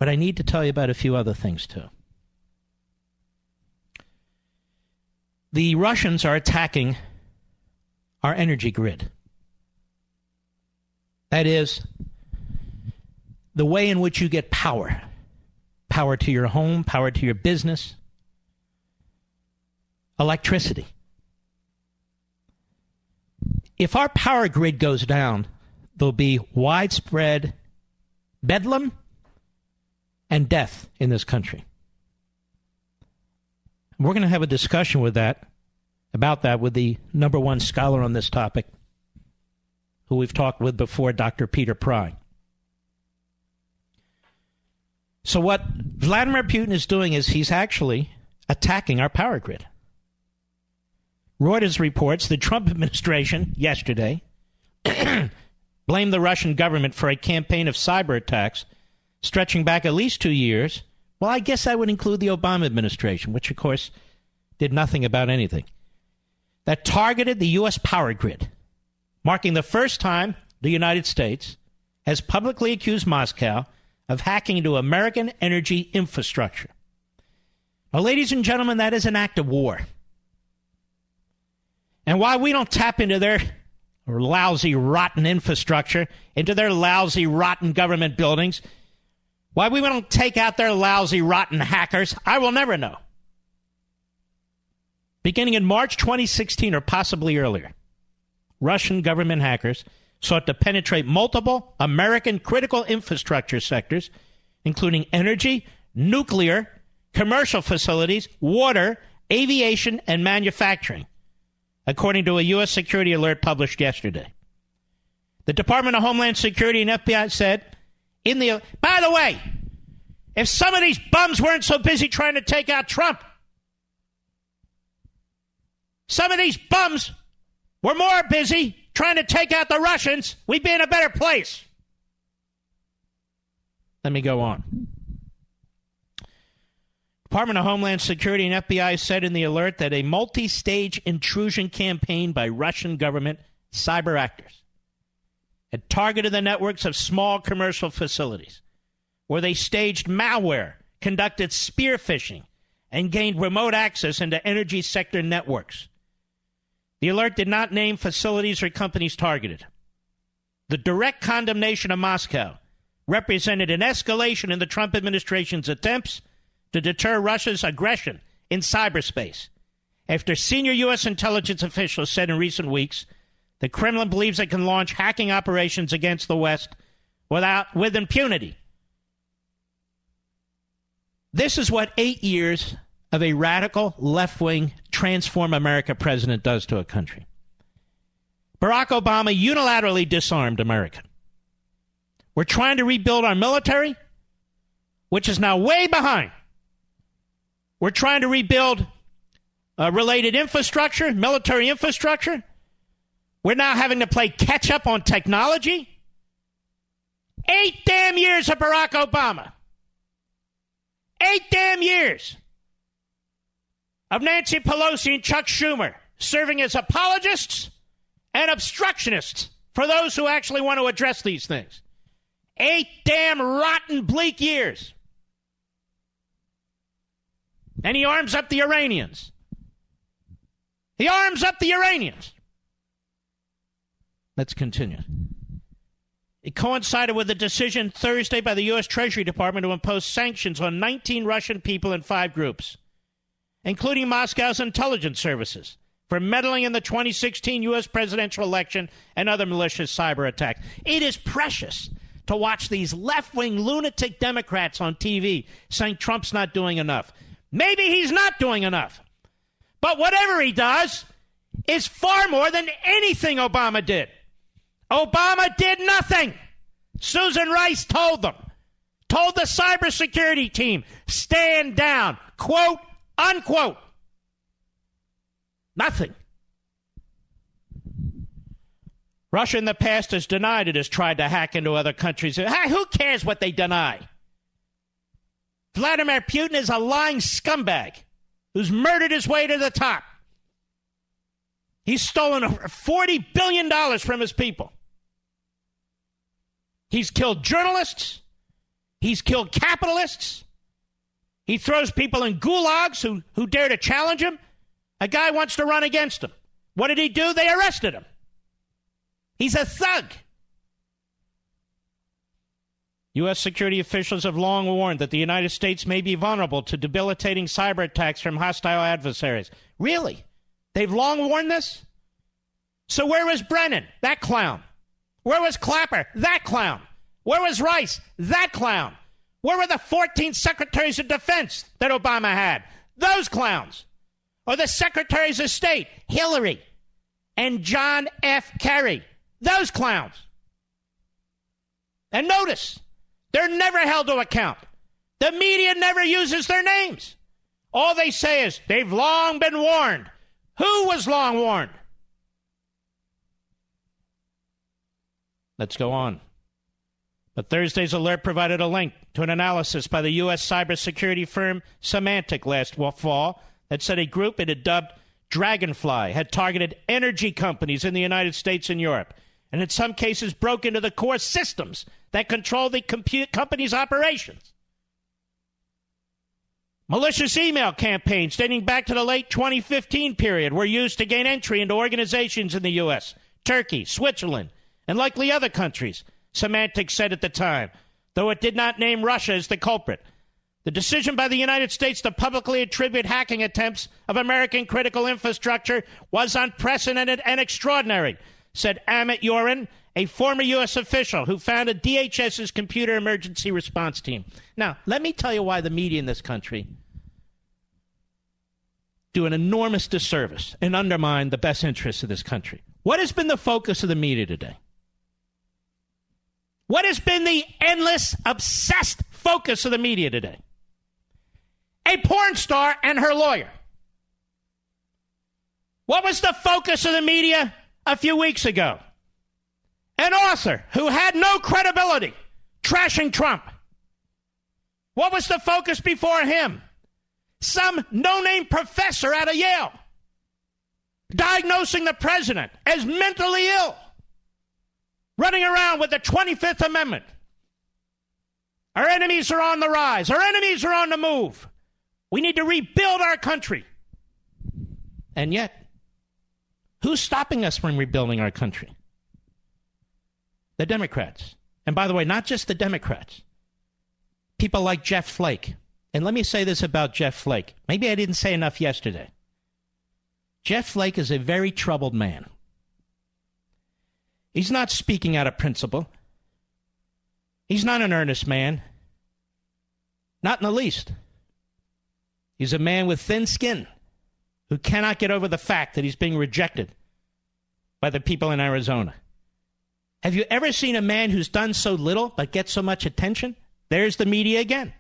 But I need to tell you about a few other things, too. the Russians are attacking our energy grid. That is, the way in which you get power power to your home, power to your business, electricity. If our power grid goes down, there'll be widespread bedlam and death in this country. We're going to have a discussion with that about that with the number one scholar on this topic, who we've talked with before, Dr. Peter Pry. So, what Vladimir Putin is doing is he's actually attacking our power grid. Reuters reports the Trump administration yesterday blamed the Russian government for a campaign of cyber attacks stretching back at least two years. Well, I guess that would include the Obama administration, which, of course, did nothing about anything. That targeted the U.S. power grid, marking the first time the United States has publicly accused Moscow of hacking into American energy infrastructure. Now, ladies and gentlemen, that is an act of war. And while we don't tap into their lousy, rotten infrastructure, into their lousy, rotten government buildings, why we don't take out their lousy, rotten hackers, I will never know. Beginning in March 2016 or possibly earlier, Russian government hackers sought to penetrate multiple American critical infrastructure sectors, including energy, nuclear, commercial facilities, water, aviation, and manufacturing, according to a U.S. security alert published yesterday. The Department of Homeland Security and FBI said in the. By the way, if some of these bums weren't so busy trying to take out Trump, some of these bums were more busy trying to take out the Russians, we'd be in a better place. Let me go on. Department of Homeland Security and FBI said in the alert that a multi stage intrusion campaign by Russian government cyber actors had targeted the networks of small commercial facilities where they staged malware, conducted spear phishing, and gained remote access into energy sector networks. The alert did not name facilities or companies targeted. The direct condemnation of Moscow represented an escalation in the Trump administration's attempts to deter Russia's aggression in cyberspace. After senior U.S. intelligence officials said in recent weeks the Kremlin believes it can launch hacking operations against the West without with impunity. This is what eight years of a radical left wing transform America president does to a country. Barack Obama unilaterally disarmed America. We're trying to rebuild our military, which is now way behind. We're trying to rebuild uh, related infrastructure, military infrastructure. We're now having to play catch up on technology. Eight damn years of Barack Obama. Eight damn years of Nancy Pelosi and Chuck Schumer serving as apologists and obstructionists for those who actually want to address these things. Eight damn rotten, bleak years. And he arms up the Iranians. He arms up the Iranians. Let's continue. It coincided with a decision Thursday by the U.S. Treasury Department to impose sanctions on 19 Russian people in five groups including Moscow's intelligence services, for meddling in the 2016 U.S. presidential election and other malicious cyber attacks. It is precious to watch these left wing lunatic Democrats on TV saying Trump's not doing enough. Maybe he's not doing enough. But whatever he does is far more than anything Obama did. Obama did nothing. Susan Rice told them, told the cybersecurity team, stand down. Quote, Unquote. Nothing. Russia in the past has denied it has tried to hack into other countries. Who cares what they deny? Vladimir Putin is a lying scumbag who's murdered his way to the top. He's stolen over $40 billion from his people. He's killed journalists. He's killed capitalists. He throws people in gulags who, who dare to challenge him. A guy wants to run against him. What did he do? They arrested him. He's a thug. U.S. security officials have long warned that the United States may be vulnerable to debilitating cyber attacks from hostile adversaries. Really? They've long warned this? So where was Brennan? That clown. Where was Clapper? That clown. Where was Rice? That clown. Where were the 14 secretaries of defense that Obama had? Those clowns. Or the secretaries of state, Hillary and John F. Kerry. Those clowns. And notice, they're never held to account. The media never uses their names. All they say is they've long been warned. Who was long warned? Let's go on. But Thursday's alert provided a link to an analysis by the U.S. cybersecurity firm Symantec last fall that said a group it had dubbed Dragonfly had targeted energy companies in the United States and Europe, and in some cases broke into the core systems that control the compute company's operations. Malicious email campaigns dating back to the late 2015 period were used to gain entry into organizations in the U.S., Turkey, Switzerland, and likely other countries, Symantec said at the time, though it did not name Russia as the culprit. The decision by the United States to publicly attribute hacking attempts of American critical infrastructure was unprecedented and extraordinary, said Amit Yoran, a former U.S. official who founded DHS's Computer Emergency Response Team. Now, let me tell you why the media in this country do an enormous disservice and undermine the best interests of this country. What has been the focus of the media today? What has been the endless, obsessed focus of the media today? A porn star and her lawyer. What was the focus of the media a few weeks ago? An author who had no credibility trashing Trump. What was the focus before him? some no name professor out of Yale diagnosing the president as mentally ill, running around with the 25th Amendment. Our enemies are on the rise, our enemies are on the move. We need to rebuild our country. And yet, who's stopping us from rebuilding our country? The Democrats. And by the way, not just the Democrats. People like Jeff Flake, and let me say this about Jeff Flake. Maybe I didn't say enough yesterday. Jeff Flake is a very troubled man. He's not speaking out of principle. He's not an earnest man. Not in the least. He's a man with thin skin who cannot get over the fact that he's being rejected by the people in Arizona. Have you ever seen a man who's done so little but gets so much attention? There's the media again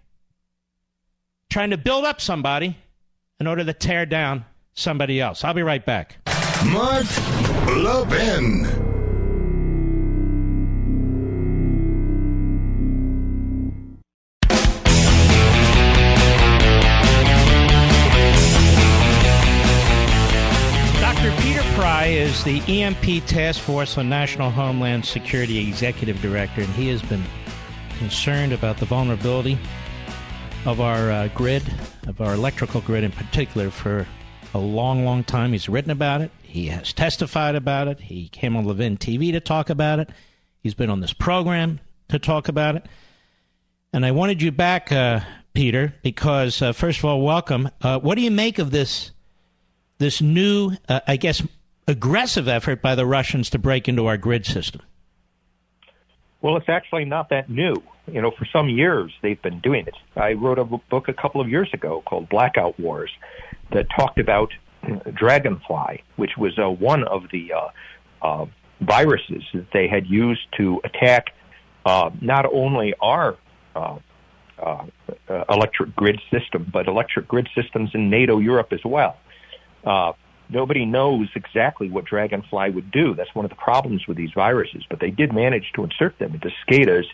trying to build up somebody in order to tear down somebody else. I'll be right back. Mark Levin. The EMP Task Force on National Homeland Security Executive Director, and he has been concerned about the vulnerability of our uh, grid, of our electrical grid in particular, for a long, long time. He's written about it. He has testified about it. He came on Levin TV to talk about it. He's been on this program to talk about it. And I wanted you back, uh, Peter, because uh, first of all, welcome. Uh, what do you make of this this new, uh, I guess, aggressive effort by the Russians to break into our grid system? Well, it's actually not that new. You know, for some years they've been doing it. I wrote a book a couple of years ago called Blackout Wars that talked about Dragonfly, which was uh, one of the uh, uh, viruses that they had used to attack uh, not only our uh, uh, electric grid system, but electric grid systems in NATO Europe as well. Nobody knows exactly what Dragonfly would do. That's one of the problems with these viruses, but they did manage to insert them into SCADAs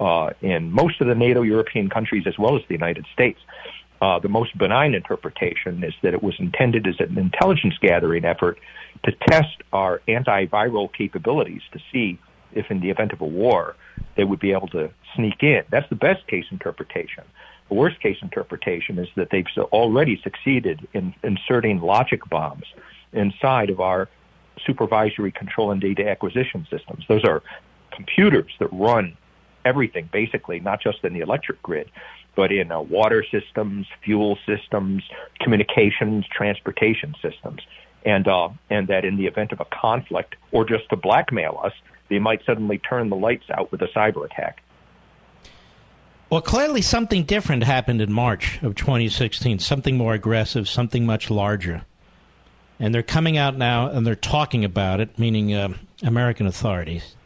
uh, in most of the NATO European countries as well as the United States. Uh, the most benign interpretation is that it was intended as an intelligence gathering effort to test our antiviral capabilities to see if, in the event of a war, they would be able to sneak in. That's the best case interpretation. The worst case interpretation is that they've already succeeded in inserting logic bombs inside of our supervisory control and data acquisition systems. Those are computers that run everything, basically, not just in the electric grid, but in uh, water systems, fuel systems, communications, transportation systems. And, uh, and that in the event of a conflict or just to blackmail us, they might suddenly turn the lights out with a cyber attack. Well, clearly something different happened in March of 2016, something more aggressive, something much larger. And they're coming out now and they're talking about it, meaning uh, American authorities.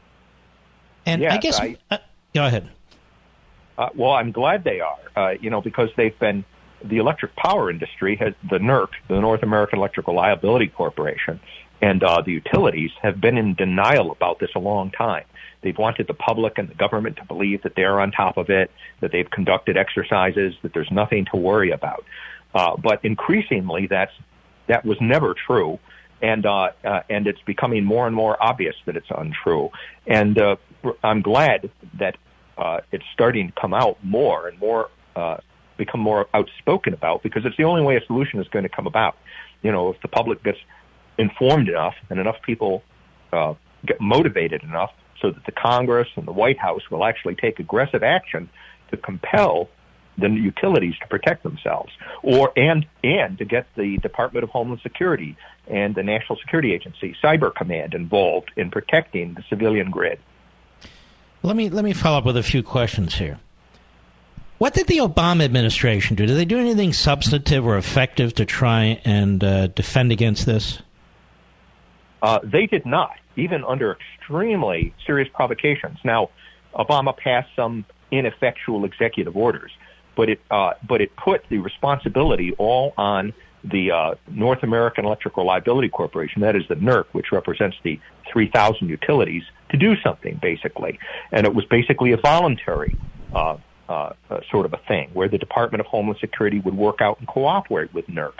And yes, I guess, I, uh, go ahead. Uh, well, I'm glad they are, uh, you know, because they've been, the electric power industry has, the NERC, the North American Electric Reliability Corporation, and uh, the utilities have been in denial about this a long time. They've wanted the public and the government to believe that they're on top of it, that they've conducted exercises, that there's nothing to worry about. Uh, but increasingly, that's that was never true, and uh, uh, and it's becoming more and more obvious that it's untrue. And uh, I'm glad that uh, it's starting to come out more and more, uh, become more outspoken about because it's the only way a solution is going to come about. You know, if the public gets informed enough and enough people uh, get motivated enough so that the Congress and the White House will actually take aggressive action to compel the utilities to protect themselves, or and and to get the Department of Homeland Security and the National Security Agency, Cyber Command, involved in protecting the civilian grid. Let me let me follow up with a few questions here. What did the Obama administration do? Did they do anything substantive or effective to try and uh, defend against this? Uh, they did not, even under extremely serious provocations. Now, Obama passed some ineffectual executive orders but it uh, but it put the responsibility all on the uh, North American Electric Reliability Corporation, that is the NERC, which represents the 3,000 utilities, to do something basically, and it was basically a voluntary. Uh, uh, uh, sort of a thing where the Department of Homeland Security would work out and cooperate with NERC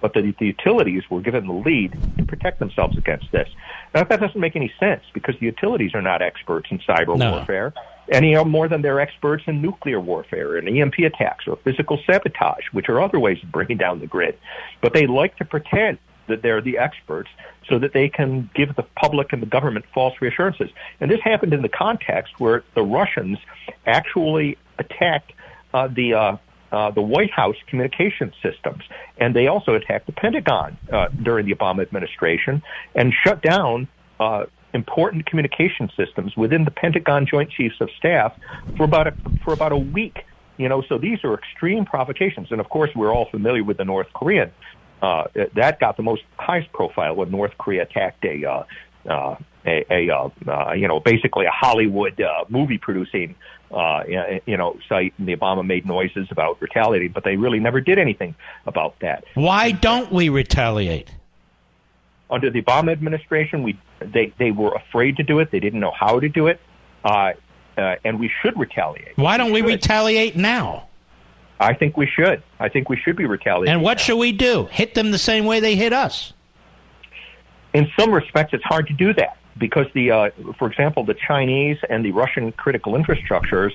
but the, the utilities were given the lead to protect themselves against this. Now, that doesn't make any sense because the utilities are not experts in cyber no. warfare any more than they're experts in nuclear warfare and EMP attacks or physical sabotage, which are other ways of bringing down the grid. But they like to pretend that they're the experts so that they can give the public and the government false reassurances. And this happened in the context where the Russians actually attacked uh, the uh, uh, the White House communication systems, and they also attacked the Pentagon uh, during the Obama administration and shut down uh, important communication systems within the Pentagon Joint Chiefs of Staff for about a, for about a week. You know, so these are extreme provocations, and of course, we're all familiar with the North Korean. Uh, that got the most highest profile when North Korea attacked a uh, a, a you know basically a Hollywood uh, movie producing uh, you know site, and the Obama made noises about retaliating, but they really never did anything about that. Why don't we retaliate? Under the Obama administration, we they they were afraid to do it. They didn't know how to do it, uh, uh, and we should retaliate. Why don't we, we retaliate now? I think we should. I think we should be retaliating. And what now. should we do? Hit them the same way they hit us? In some respects, it's hard to do that because the, uh, for example, the Chinese and the Russian critical infrastructures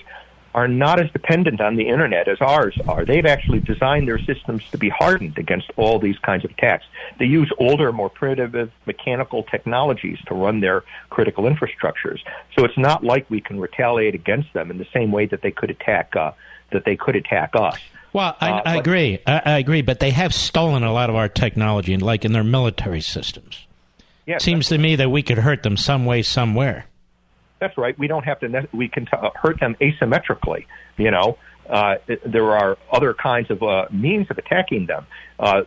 are not as dependent on the internet as ours are. They've actually designed their systems to be hardened against all these kinds of attacks. They use older, more primitive mechanical technologies to run their critical infrastructures. So it's not like we can retaliate against them in the same way that they could attack uh, that they could attack us. Well, I, uh, I agree. I, I, agree, but they have stolen a lot of our technology, like in their military systems. Yes, Seems to me that we could hurt them some way, somewhere. That's right. We don't have to. We can t- uh, hurt them asymmetrically. You know, uh, there are other kinds of uh, means of attacking them. Uh,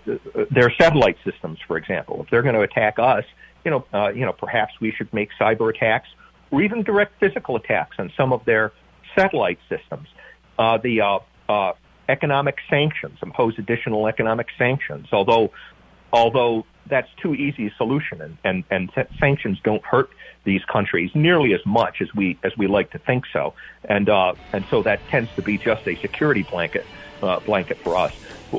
their satellite systems, for example. If they're going to attack us, you know, uh, you know, perhaps we should make cyber attacks or even direct physical attacks on some of their satellite systems. Uh, the uh, uh, economic sanctions impose additional economic sanctions, although although that's too easy a solution, and, and, and sanctions don't hurt these countries nearly as much as we as we like to think so, and uh, and so that tends to be just a security blanket uh, blanket for us.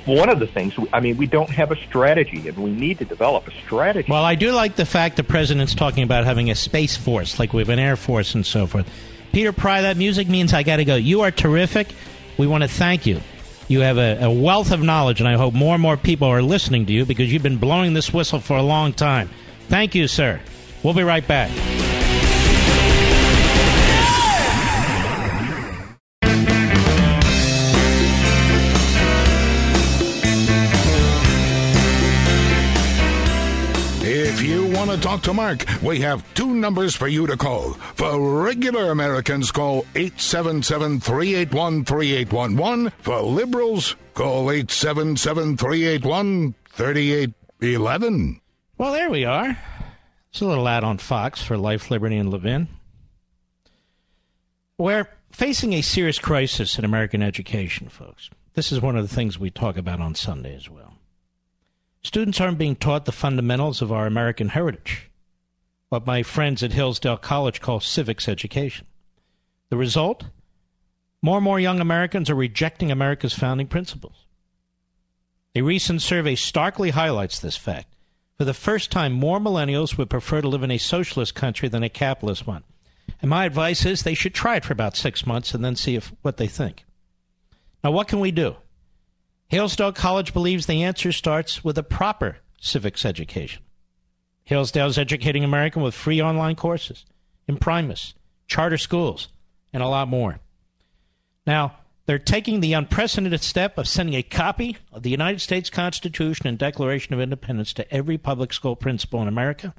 One of the things, I mean, we don't have a strategy, and we need to develop a strategy. Well, I do like the fact the president's talking about having a space force, like we have an air force and so forth. Peter Pry, that music means I got to go. You are terrific. We want to thank you. You have a, a wealth of knowledge, and I hope more and more people are listening to you because you've been blowing this whistle for a long time. Thank you, sir. We'll be right back. Want to talk to Mark, we have two numbers for you to call. For regular Americans, call 877 381 3811. For liberals, call 877 381 3811. Well, there we are. It's a little ad on Fox for Life, Liberty, and Levin. We're facing a serious crisis in American education, folks. This is one of the things we talk about on Sunday as well. Students aren't being taught the fundamentals of our American heritage, what my friends at Hillsdale College call civics education. The result? More and more young Americans are rejecting America's founding principles. A recent survey starkly highlights this fact. For the first time, more millennials would prefer to live in a socialist country than a capitalist one. And my advice is they should try it for about six months and then see if, what they think. Now, what can we do? Hillsdale College believes the answer starts with a proper civics education. Hillsdale is educating Americans with free online courses, Imprimis, charter schools, and a lot more. Now, they're taking the unprecedented step of sending a copy of the United States Constitution and Declaration of Independence to every public school principal in America,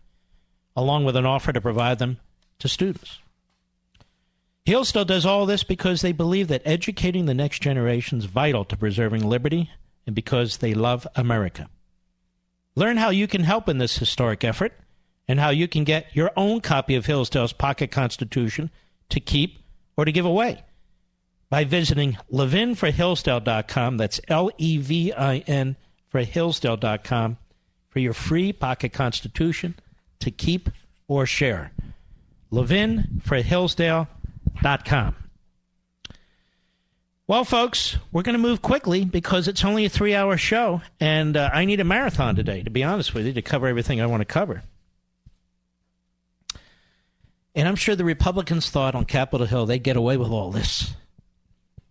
along with an offer to provide them to students. Hillsdale does all this because they believe that educating the next generation is vital to preserving liberty and because they love America. Learn how you can help in this historic effort and how you can get your own copy of Hillsdale's Pocket Constitution to keep or to give away by visiting levinforhillsdale.com. That's L E V I N for Hillsdale.com for your free Pocket Constitution to keep or share. Levin for Hillsdale.com. Well, folks, we're going to move quickly because it's only a three hour show, and uh, I need a marathon today, to be honest with you, to cover everything I want to cover. And I'm sure the Republicans thought on Capitol Hill they'd get away with all this.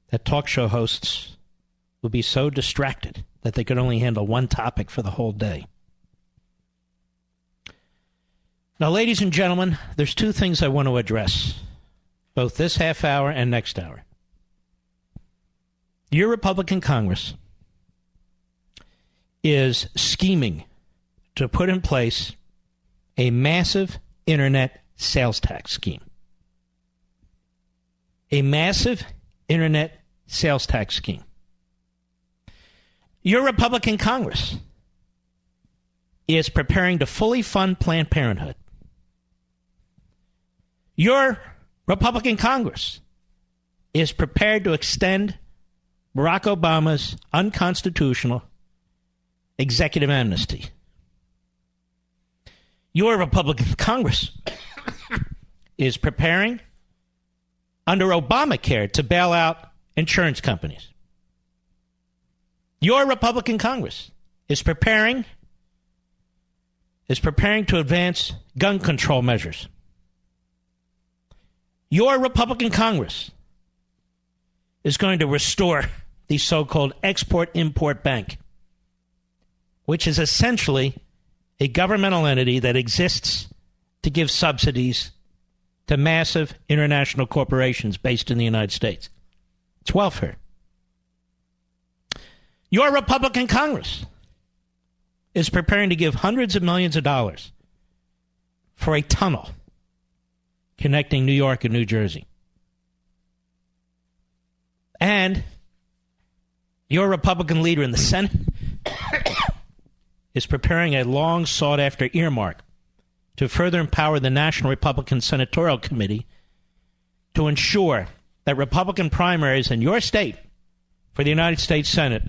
That talk show hosts would be so distracted that they could only handle one topic for the whole day. Now, ladies and gentlemen, there's two things I want to address, both this half hour and next hour. Your Republican Congress is scheming to put in place a massive internet sales tax scheme. A massive internet sales tax scheme. Your Republican Congress is preparing to fully fund Planned Parenthood. Your Republican Congress is prepared to extend Barack Obama's unconstitutional executive amnesty. Your Republican Congress is preparing under Obamacare to bail out insurance companies. Your Republican Congress is preparing is preparing to advance gun control measures. Your Republican Congress is going to restore the so called Export Import Bank, which is essentially a governmental entity that exists to give subsidies to massive international corporations based in the United States. It's welfare. Your Republican Congress is preparing to give hundreds of millions of dollars for a tunnel connecting New York and New Jersey. And your Republican leader in the Senate is preparing a long sought after earmark to further empower the National Republican Senatorial Committee to ensure that Republican primaries in your state for the United States Senate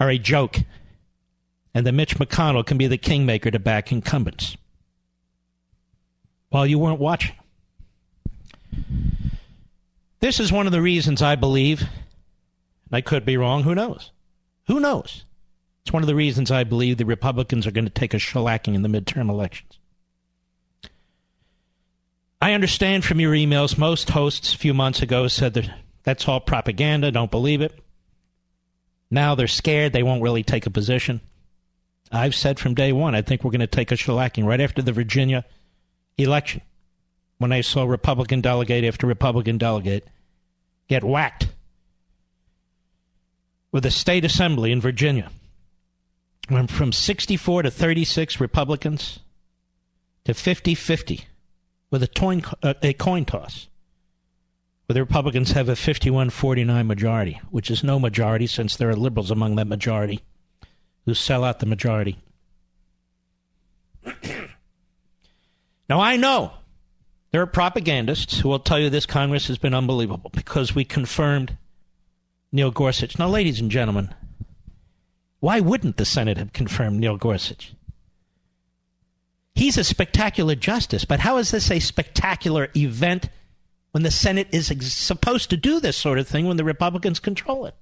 are a joke and that Mitch McConnell can be the kingmaker to back incumbents. While you weren't watching. This is one of the reasons I believe, and I could be wrong, who knows? Who knows? It's one of the reasons I believe the Republicans are going to take a shellacking in the midterm elections. I understand from your emails, most hosts a few months ago said that that's all propaganda, don't believe it. Now they're scared. They won't really take a position. I've said from day one, I think we're going to take a shellacking right after the Virginia election when I saw Republican delegate after Republican delegate get whacked with a state assembly in Virginia. Went from 64 to 36 Republicans to 50 50 with a, toin, uh, a coin toss where the Republicans have a 51 49 majority, which is no majority since there are liberals among that majority who sell out the majority. Now, I know there are propagandists who will tell you this Congress has been unbelievable because we confirmed Neil Gorsuch. Now, ladies and gentlemen, why wouldn't the Senate have confirmed Neil Gorsuch? He's a spectacular justice, but how is this a spectacular event when the Senate is ex- supposed to do this sort of thing when the Republicans control it?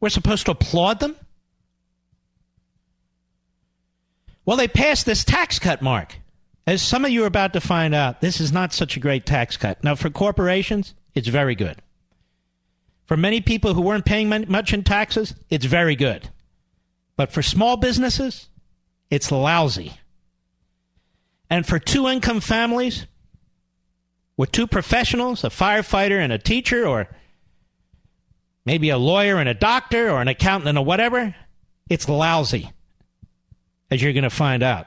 We're supposed to applaud them? Well, they passed this tax cut, Mark. As some of you are about to find out, this is not such a great tax cut. Now, for corporations, it's very good. For many people who weren't paying much in taxes, it's very good. But for small businesses, it's lousy. And for two income families with two professionals, a firefighter and a teacher, or maybe a lawyer and a doctor, or an accountant and a whatever, it's lousy, as you're going to find out.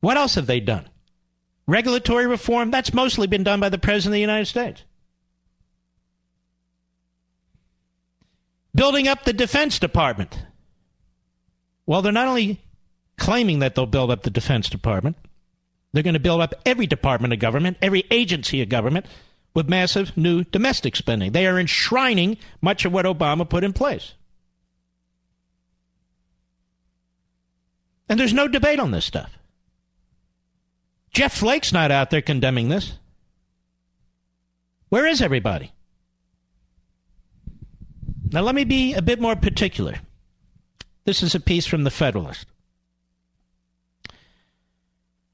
What else have they done? Regulatory reform, that's mostly been done by the President of the United States. Building up the Defense Department. Well, they're not only claiming that they'll build up the Defense Department, they're going to build up every department of government, every agency of government with massive new domestic spending. They are enshrining much of what Obama put in place. And there's no debate on this stuff. Jeff Flake's not out there condemning this. Where is everybody? Now, let me be a bit more particular. This is a piece from The Federalist.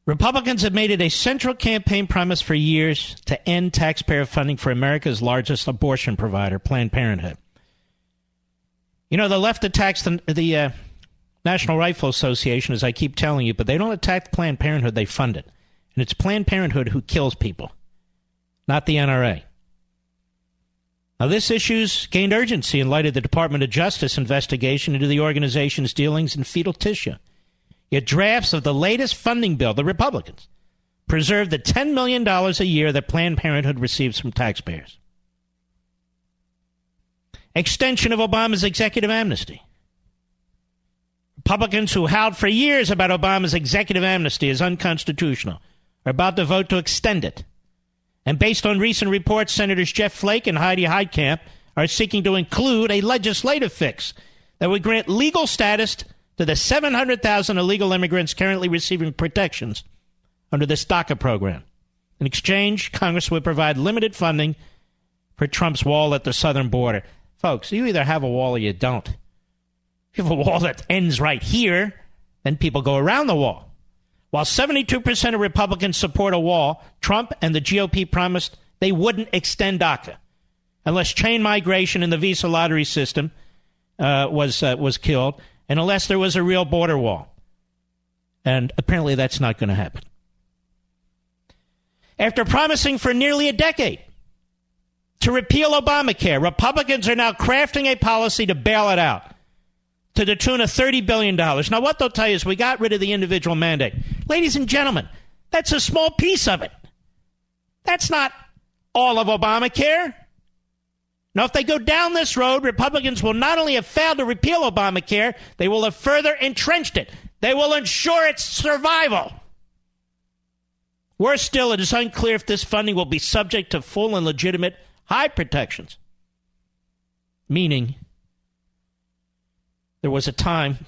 Republicans have made it a central campaign promise for years to end taxpayer funding for America's largest abortion provider, Planned Parenthood. You know, the left attacks the, the uh, National Rifle Association, as I keep telling you, but they don't attack Planned Parenthood, they fund it. And it's Planned Parenthood who kills people, not the NRA. Now, this issue's gained urgency in light of the Department of Justice investigation into the organization's dealings in fetal tissue. Yet drafts of the latest funding bill, the Republicans, preserve the $10 million a year that Planned Parenthood receives from taxpayers. Extension of Obama's executive amnesty. Republicans who howled for years about Obama's executive amnesty as unconstitutional are about to vote to extend it. And based on recent reports, Senators Jeff Flake and Heidi Heitkamp are seeking to include a legislative fix that would grant legal status to the 700,000 illegal immigrants currently receiving protections under the DACA program. In exchange, Congress would provide limited funding for Trump's wall at the southern border. Folks, you either have a wall or you don't. If a wall that ends right here, then people go around the wall. While 72% of Republicans support a wall, Trump and the GOP promised they wouldn't extend DACA unless chain migration in the visa lottery system uh, was, uh, was killed and unless there was a real border wall. And apparently that's not going to happen. After promising for nearly a decade to repeal Obamacare, Republicans are now crafting a policy to bail it out to the tune of $30 billion. Now, what they'll tell you is we got rid of the individual mandate. Ladies and gentlemen, that's a small piece of it. That's not all of Obamacare. Now, if they go down this road, Republicans will not only have failed to repeal Obamacare, they will have further entrenched it. They will ensure its survival. Worse still, it is unclear if this funding will be subject to full and legitimate Hyde protections, meaning there was a time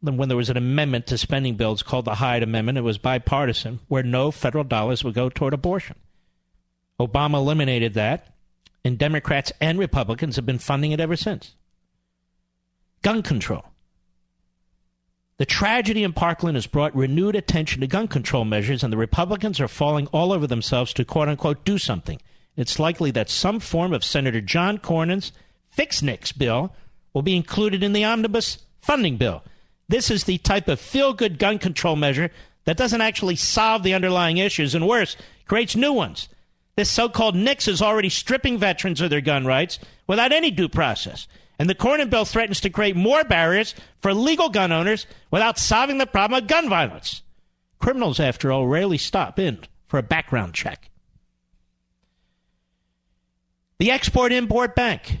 when there was an amendment to spending bills called the Hyde Amendment. It was bipartisan, where no federal dollars would go toward abortion. Obama eliminated that, and Democrats and Republicans have been funding it ever since. Gun control. The tragedy in Parkland has brought renewed attention to gun control measures, and the Republicans are falling all over themselves to quote unquote do something. It's likely that some form of Senator John Cornyn's Fix NICS bill will be included in the omnibus funding bill. This is the type of feel good gun control measure that doesn't actually solve the underlying issues and worse, creates new ones. This so called NICS is already stripping veterans of their gun rights without any due process. And the Cornyn bill threatens to create more barriers for legal gun owners without solving the problem of gun violence. Criminals, after all, rarely stop in for a background check. The Export Import Bank.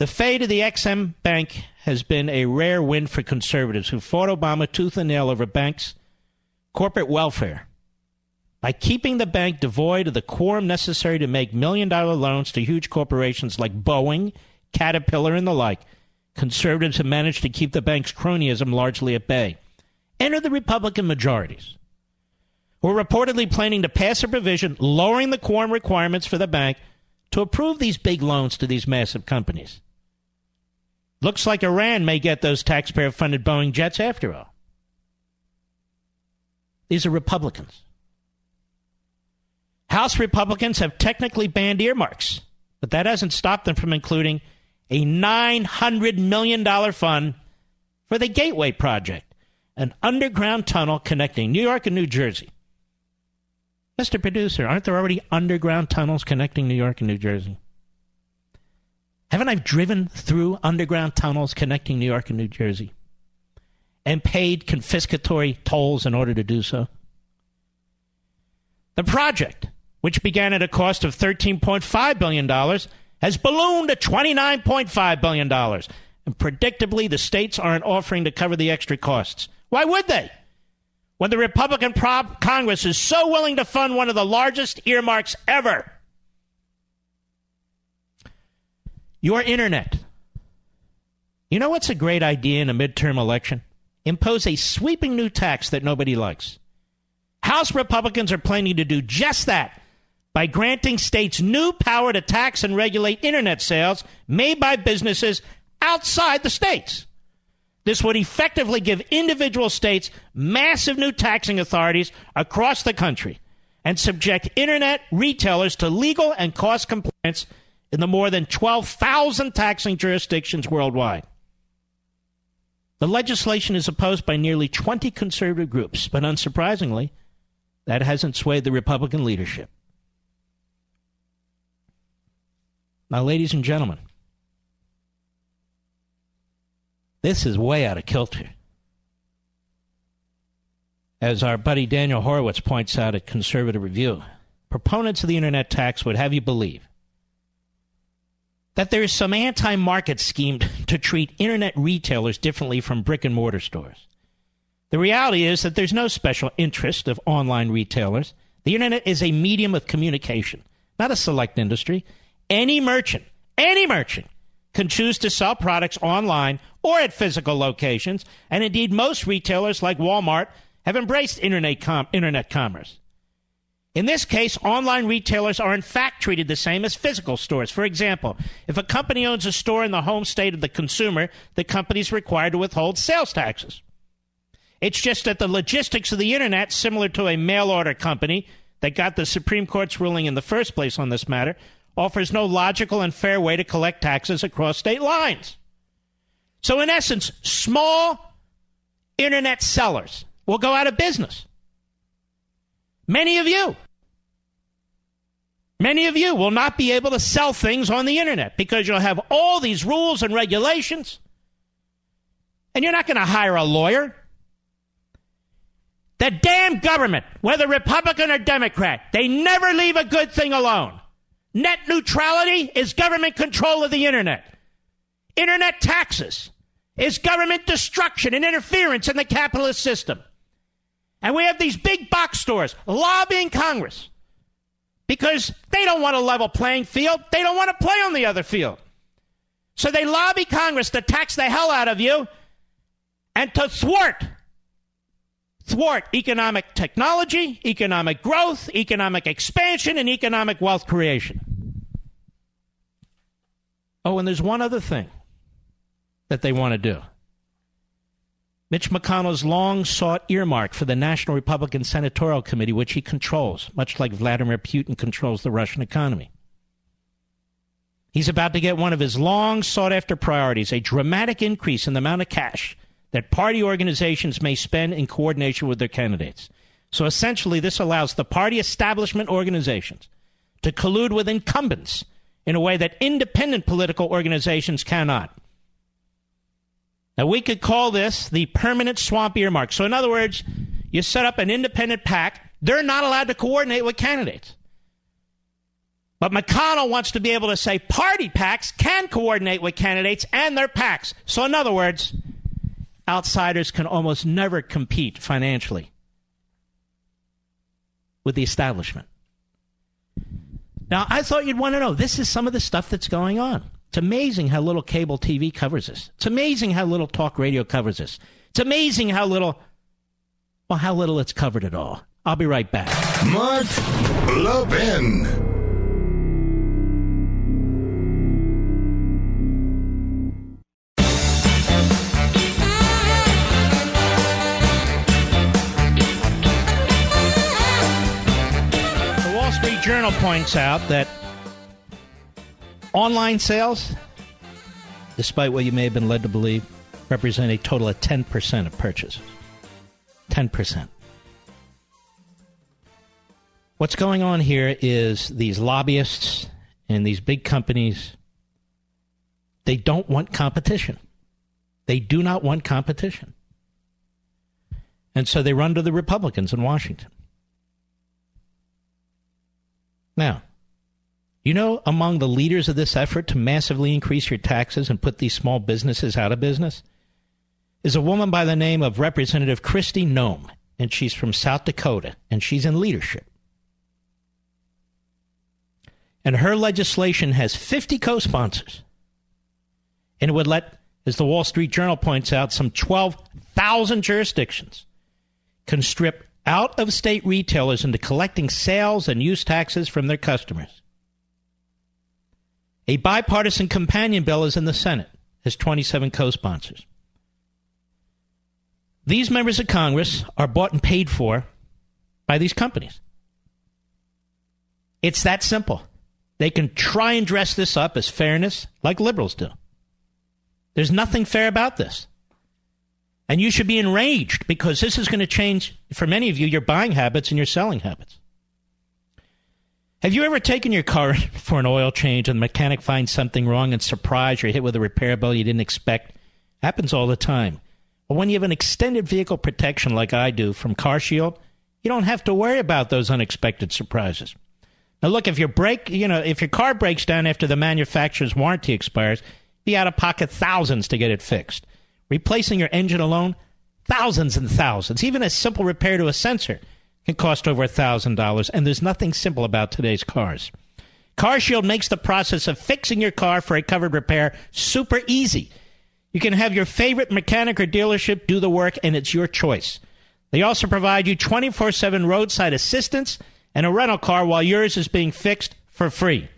The fate of the Ex-Im Bank has been a rare win for conservatives who fought Obama tooth and nail over banks' corporate welfare. By keeping the bank devoid of the quorum necessary to make million dollar loans to huge corporations like Boeing, Caterpillar, and the like, conservatives have managed to keep the bank's cronyism largely at bay. Enter the Republican majorities, who are reportedly planning to pass a provision lowering the quorum requirements for the bank to approve these big loans to these massive companies. Looks like Iran may get those taxpayer funded Boeing jets after all. These are Republicans. House Republicans have technically banned earmarks, but that hasn't stopped them from including a $900 million fund for the Gateway Project, an underground tunnel connecting New York and New Jersey. Mr. Producer, aren't there already underground tunnels connecting New York and New Jersey? Haven't I driven through underground tunnels connecting New York and New Jersey and paid confiscatory tolls in order to do so? The project, which began at a cost of $13.5 billion, has ballooned to $29.5 billion. And predictably, the states aren't offering to cover the extra costs. Why would they? When the Republican Congress is so willing to fund one of the largest earmarks ever. Your internet. You know what's a great idea in a midterm election? Impose a sweeping new tax that nobody likes. House Republicans are planning to do just that by granting states new power to tax and regulate internet sales made by businesses outside the states. This would effectively give individual states massive new taxing authorities across the country and subject internet retailers to legal and cost compliance in the more than 12,000 taxing jurisdictions worldwide. The legislation is opposed by nearly 20 conservative groups, but unsurprisingly, that hasn't swayed the Republican leadership. Now, ladies and gentlemen, this is way out of kilter. As our buddy Daniel Horowitz points out at Conservative Review, proponents of the internet tax would have you believe that there is some anti market scheme to treat internet retailers differently from brick and mortar stores. The reality is that there's no special interest of online retailers. The internet is a medium of communication, not a select industry. Any merchant, any merchant can choose to sell products online or at physical locations, and indeed most retailers like Walmart have embraced internet, com- internet commerce. In this case, online retailers are in fact treated the same as physical stores. For example, if a company owns a store in the home state of the consumer, the company is required to withhold sales taxes. It's just that the logistics of the internet, similar to a mail order company that got the Supreme Court's ruling in the first place on this matter, offers no logical and fair way to collect taxes across state lines. So, in essence, small internet sellers will go out of business. Many of you, many of you will not be able to sell things on the internet because you'll have all these rules and regulations. And you're not going to hire a lawyer. The damn government, whether Republican or Democrat, they never leave a good thing alone. Net neutrality is government control of the internet. Internet taxes is government destruction and interference in the capitalist system. And we have these big box stores lobbying Congress because they don't want a level playing field. They don't want to play on the other field. So they lobby Congress to tax the hell out of you and to thwart thwart economic technology, economic growth, economic expansion, and economic wealth creation. Oh, and there's one other thing that they want to do. Mitch McConnell's long sought earmark for the National Republican Senatorial Committee, which he controls, much like Vladimir Putin controls the Russian economy. He's about to get one of his long sought after priorities a dramatic increase in the amount of cash that party organizations may spend in coordination with their candidates. So essentially, this allows the party establishment organizations to collude with incumbents in a way that independent political organizations cannot. Now, we could call this the permanent swamp earmark. So, in other words, you set up an independent PAC, they're not allowed to coordinate with candidates. But McConnell wants to be able to say party PACs can coordinate with candidates and their PACs. So, in other words, outsiders can almost never compete financially with the establishment. Now, I thought you'd want to know this is some of the stuff that's going on. It's amazing how little cable TV covers this. It's amazing how little talk radio covers this. It's amazing how little, well, how little it's covered at all. I'll be right back. Mark Levin. Journal points out that online sales, despite what you may have been led to believe, represent a total of 10% of purchases. 10%. What's going on here is these lobbyists and these big companies, they don't want competition. They do not want competition. And so they run to the Republicans in Washington. Now, you know, among the leaders of this effort to massively increase your taxes and put these small businesses out of business is a woman by the name of Representative Kristi Noem, and she's from South Dakota, and she's in leadership. And her legislation has 50 co sponsors. And it would let, as the Wall Street Journal points out, some 12,000 jurisdictions can strip out of state retailers into collecting sales and use taxes from their customers. A bipartisan companion bill is in the Senate, has 27 co sponsors. These members of Congress are bought and paid for by these companies. It's that simple. They can try and dress this up as fairness like liberals do. There's nothing fair about this. And you should be enraged because this is going to change, for many of you, your buying habits and your selling habits. Have you ever taken your car for an oil change and the mechanic finds something wrong and surprised you're hit with a repair bill you didn't expect? Happens all the time. But when you have an extended vehicle protection like I do from CarShield, you don't have to worry about those unexpected surprises. Now look, if your brake, you know, if your car breaks down after the manufacturer's warranty expires, be out of pocket thousands to get it fixed. Replacing your engine alone, thousands and thousands. Even a simple repair to a sensor can cost over $1,000, and there's nothing simple about today's cars. CarShield makes the process of fixing your car for a covered repair super easy. You can have your favorite mechanic or dealership do the work, and it's your choice. They also provide you 24 7 roadside assistance and a rental car while yours is being fixed for free.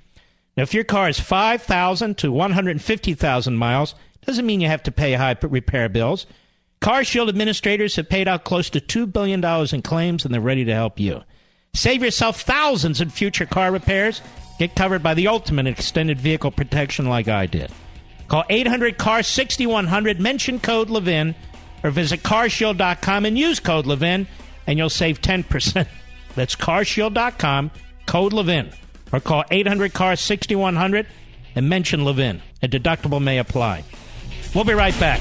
Now, if your car is 5,000 to 150,000 miles, doesn't mean you have to pay high repair bills. CarShield administrators have paid out close to $2 billion in claims, and they're ready to help you. Save yourself thousands in future car repairs. Get covered by the ultimate extended vehicle protection like I did. Call 800 CAR 6100, mention code Levin, or visit carshield.com and use code Levin, and you'll save 10%. That's carshield.com, code Levin, or call 800 CAR 6100 and mention Levin. A deductible may apply. We'll be right back.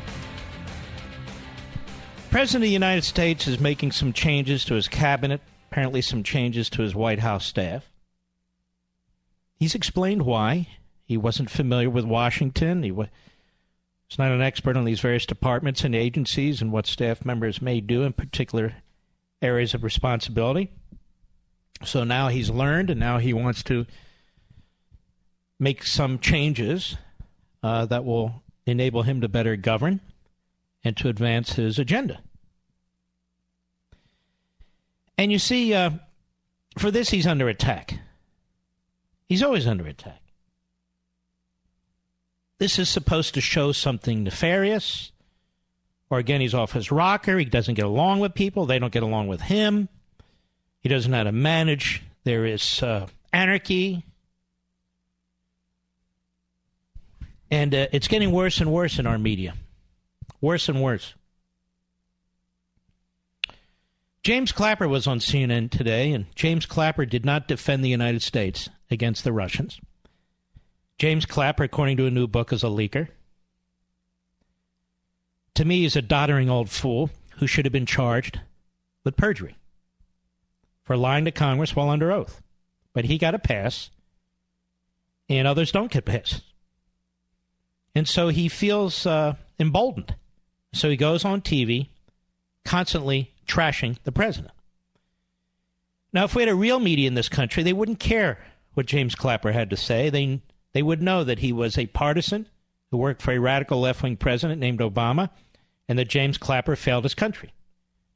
President of the United States is making some changes to his cabinet, apparently some changes to his White House staff. He's explained why. He wasn't familiar with Washington. He was not an expert on these various departments and agencies and what staff members may do in particular areas of responsibility. So now he's learned, and now he wants to make some changes uh, that will enable him to better govern and to advance his agenda. And you see, uh, for this, he's under attack. He's always under attack. This is supposed to show something nefarious. Or again, he's off his rocker. He doesn't get along with people. They don't get along with him. He doesn't know how to manage. There is uh, anarchy. And uh, it's getting worse and worse in our media. Worse and worse. James Clapper was on CNN today, and James Clapper did not defend the United States against the Russians. James Clapper, according to a new book, is a leaker. To me, he's a doddering old fool who should have been charged with perjury for lying to Congress while under oath. But he got a pass, and others don't get pass. And so he feels uh, emboldened. So he goes on TV, constantly trashing the president. Now, if we had a real media in this country, they wouldn't care what James Clapper had to say. They they would know that he was a partisan who worked for a radical left wing president named Obama, and that James Clapper failed his country.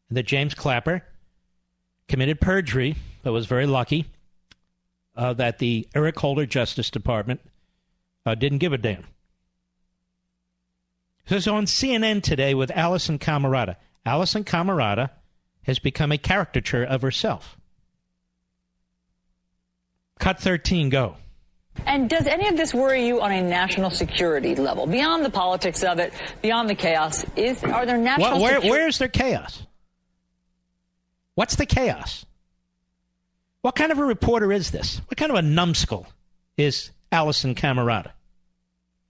And that James Clapper committed perjury, but was very lucky uh, that the Eric Holder Justice Department uh, didn't give a damn. This is on CNN today with Alisyn Camerota. Alisyn Camerota has become a caricature of herself. Cut 13, go. And does any of this worry you on a national security level, beyond the politics of it, beyond the chaos? Is are there national? What, where, where is there chaos? What's the chaos? What kind of a reporter is this? What kind of a numbskull is Alisyn Camerota?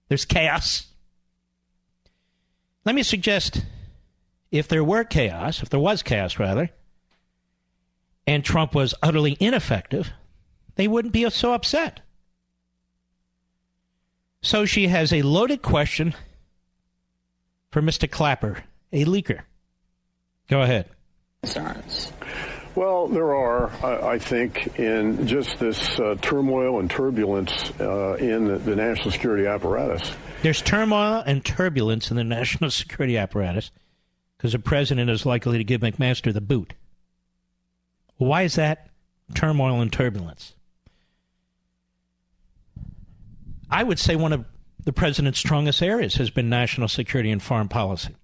There's chaos. Let me suggest if there were chaos, if there was chaos rather, and Trump was utterly ineffective, they wouldn't be so upset. So she has a loaded question for Mr. Clapper, a leaker. Go ahead. Concerns. Well, there are, I, I think, in just this uh, turmoil and turbulence uh, in the, the national security apparatus. There's turmoil and turbulence in the national security apparatus because the president is likely to give McMaster the boot. Why is that turmoil and turbulence? I would say one of the president's strongest areas has been national security and foreign policy,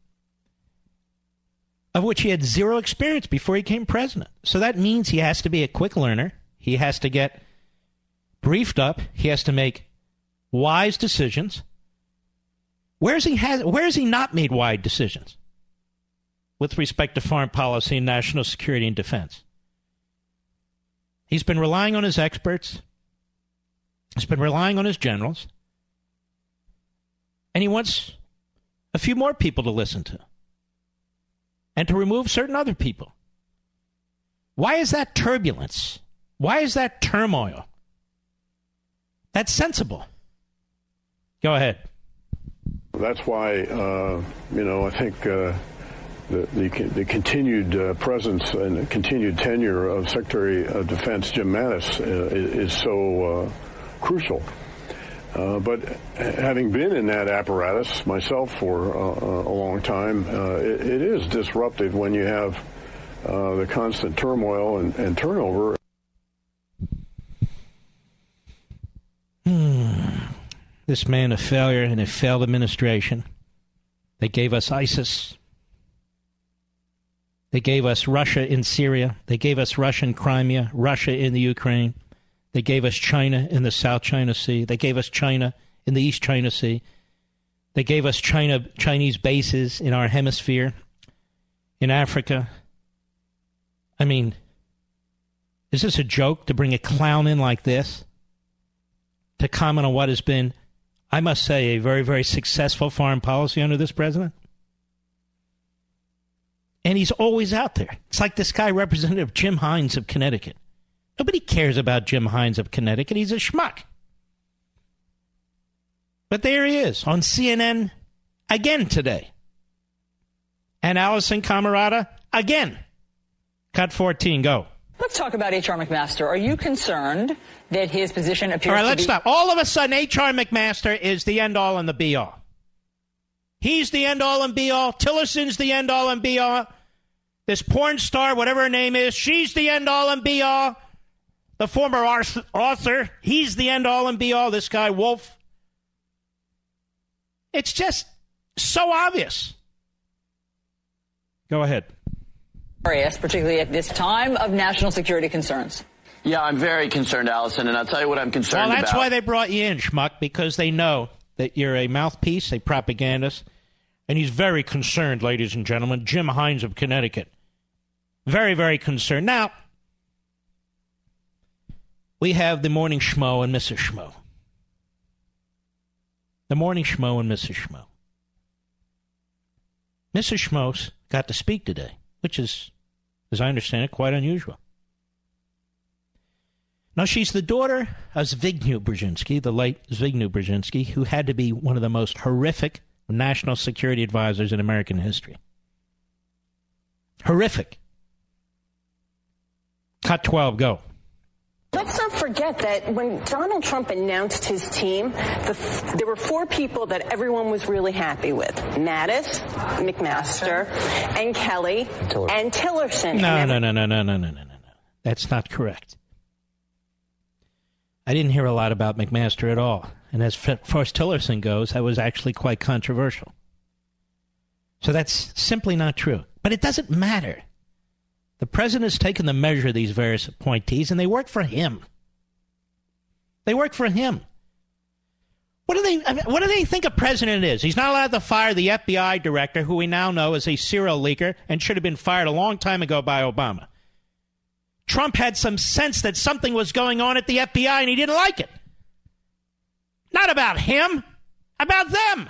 of which he had zero experience before he came president. So that means he has to be a quick learner. He has to get briefed up. He has to make wise decisions. Where's he has where has he not made wise decisions with respect to foreign policy and national security and defense? He's been relying on his experts. He's been relying on his generals. And he wants a few more people to listen to and to remove certain other people. Why is that turbulence? Why is that turmoil? That's sensible. Go ahead. That's why, uh, you know, I think uh, the, the, the, continued uh, presence and continued tenure of Secretary of Defense Jim Mattis uh, is, is, so uh, crucial. Uh, but having been in that apparatus myself for uh, a long time, uh, it, it is disruptive when you have uh, the constant turmoil and, and turnover. Hmm. This man a failure and a failed administration. They gave us ISIS. They gave us Russia in Syria. They gave us Russian Crimea, Russia in the Ukraine. They gave us China in the South China Sea. They gave us China in the East China Sea. They gave us China Chinese bases in our hemisphere, in Africa. I mean, is this a joke to bring a clown in like this to comment on what has been, I must say, a very, very successful foreign policy under this president? And he's always out there. It's like this guy, Representative Jim Himes of Connecticut. Nobody cares about Jim Himes of Connecticut. He's a schmuck. But there he is on CNN again today. And Alisyn Camerota again. Cut 14, go. Let's talk about H.R. McMaster. Are you concerned that his position appears All right, let's be- stop. All of a sudden, H.R. McMaster is the end all and the be all. He's the end all and be all. Tillerson's the end all and be all. This porn star, whatever her name is, she's the end all and be all. The former author, he's the end all and be all. This guy, Wolf. It's just so obvious. Go ahead. particularly at this time of national security concerns. Yeah, I'm very concerned, Alisyn, and I'll tell you what I'm concerned Well, that's about. why they brought you in, Schmuck, because they know that you're a mouthpiece, a propagandist, and he's very concerned, ladies and gentlemen. Jim Himes of Connecticut. Very, very concerned. Now, we have the morning schmo and Mrs. Schmo. The morning schmo and Mrs. Schmo. Mrs. Schmoes got to speak today, which is, as I understand it, quite unusual. Now, she's the daughter of Zbigniew Brzezinski, the late Zbigniew Brzezinski, who had to be one of the most horrific national security advisors in American history. Horrific. Cut 12, go. Let's not forget that when Donald Trump announced his team, the, there were four people that everyone was really happy with Mattis, McMaster, and Kelly, and Tillerson. No, And no, no, no, no, no, no, no, no, no. That's not correct. I didn't hear a lot about McMaster at all. And as far as Tillerson goes, that was actually quite controversial. So that's simply not true. But it doesn't matter. The president has taken the measure of these various appointees, and they work for him. They work for him. What do they? What do they think a president is? He's not allowed to fire the FBI director, who we now know is a serial leaker and should have been fired a long time ago by Obama. Trump had some sense that something was going on at the FBI, and he didn't like it. Not about him, about them.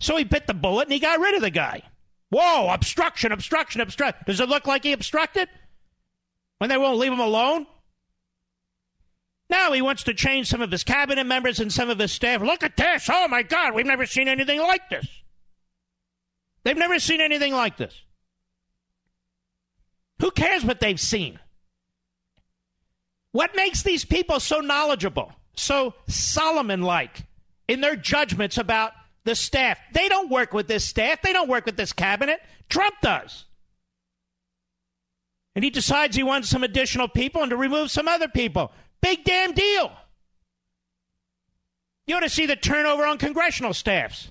So he bit the bullet and he got rid of the guy. Whoa, obstruction, obstruction, obstruction. Does it look like he obstructed? When they won't leave him alone? Now he wants to change some of his cabinet members and some of his staff. Look at this. Oh my God, we've never seen anything like this. They've never seen anything like this. Who cares what they've seen? What makes these people so knowledgeable, so Solomon like in their judgments about the staff? They don't work with this staff, they don't work with this cabinet. Trump does. And he decides he wants some additional people and to remove some other people. Big damn deal. You ought to see the turnover on congressional staffs.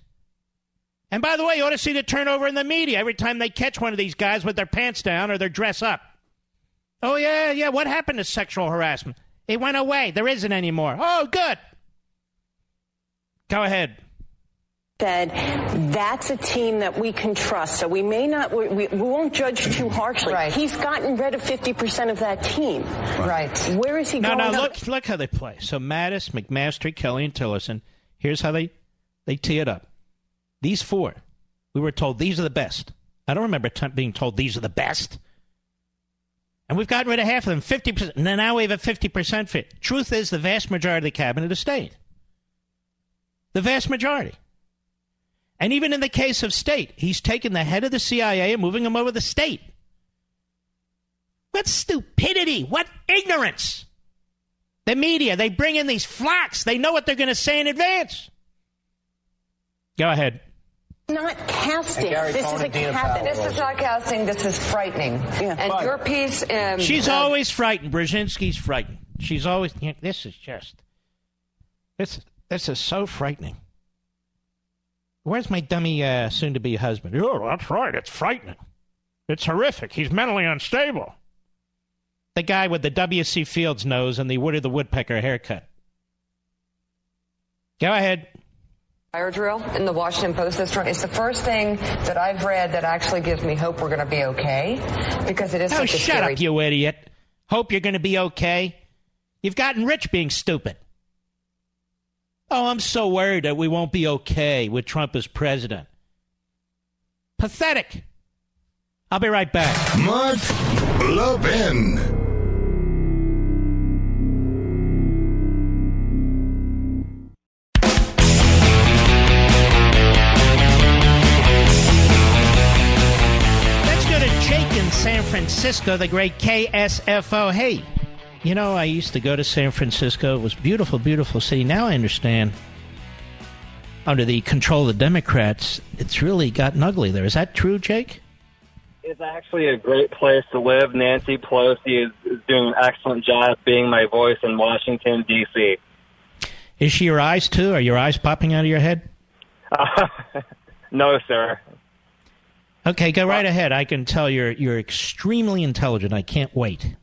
And by the way, you ought to see the turnover in the media every time they catch one of these guys with their pants down or their dress up. Oh, yeah, yeah. What happened to sexual harassment? It went away. There isn't anymore. Oh, good. Go ahead. Said that's a team that we can trust. So we may not, we, we, we won't judge too harshly. Right. He's gotten rid of 50% of that team. Right. Where is he No, going? no, look, look how they play. So Mattis, McMaster, Kelly, and Tillerson. Here's how they they tee it up. These four, we were told these are the best. I don't remember t- being told these are the best. And we've gotten rid of half of them, 50%. And now we have a 50% fit. Truth is, the vast majority of the cabinet has stayed. The vast majority. And even in the case of state, he's taken the head of the CIA and moving him over the state. What stupidity! What ignorance! The media, they bring in these flacks. They know what they're going to say in advance. Go ahead. not casting. Gary This is a Cohn and cabinet. This is not casting. This is frightening. And your piece. Um, She's uh, always frightened. Brzezinski's frightened. She's always. yeah, This is just. This this is so frightening. Where's my dummy uh, soon-to-be husband? Oh, that's right. It's frightening. It's horrific. He's mentally unstable. The guy with the W.C. Fields nose and the Woody the Woodpecker haircut. Go ahead. fire drill in the Washington Post this morning. It's the first thing that I've read that actually gives me hope we're going to be okay because it is Oh, such a shut scary up, you idiot. Hope you're going to be okay. You've gotten rich being stupid. Oh, I'm so worried that we won't be okay with Trump as president. Pathetic. I'll be right back. Mark Levin. San Francisco, the great KSFO. Hey, you know, I used to go to San Francisco. It was beautiful, beautiful city. Now I understand. Under the control of the Democrats, it's really gotten ugly there. Is that true, Jake? It's actually a great place to live. Nancy Pelosi is, is doing an excellent job being my voice in Washington, D.C. Is she your eyes, too? Are your eyes popping out of your head? Uh, no, sir. Okay, go right ahead. I can tell you're you're extremely intelligent. I can't wait.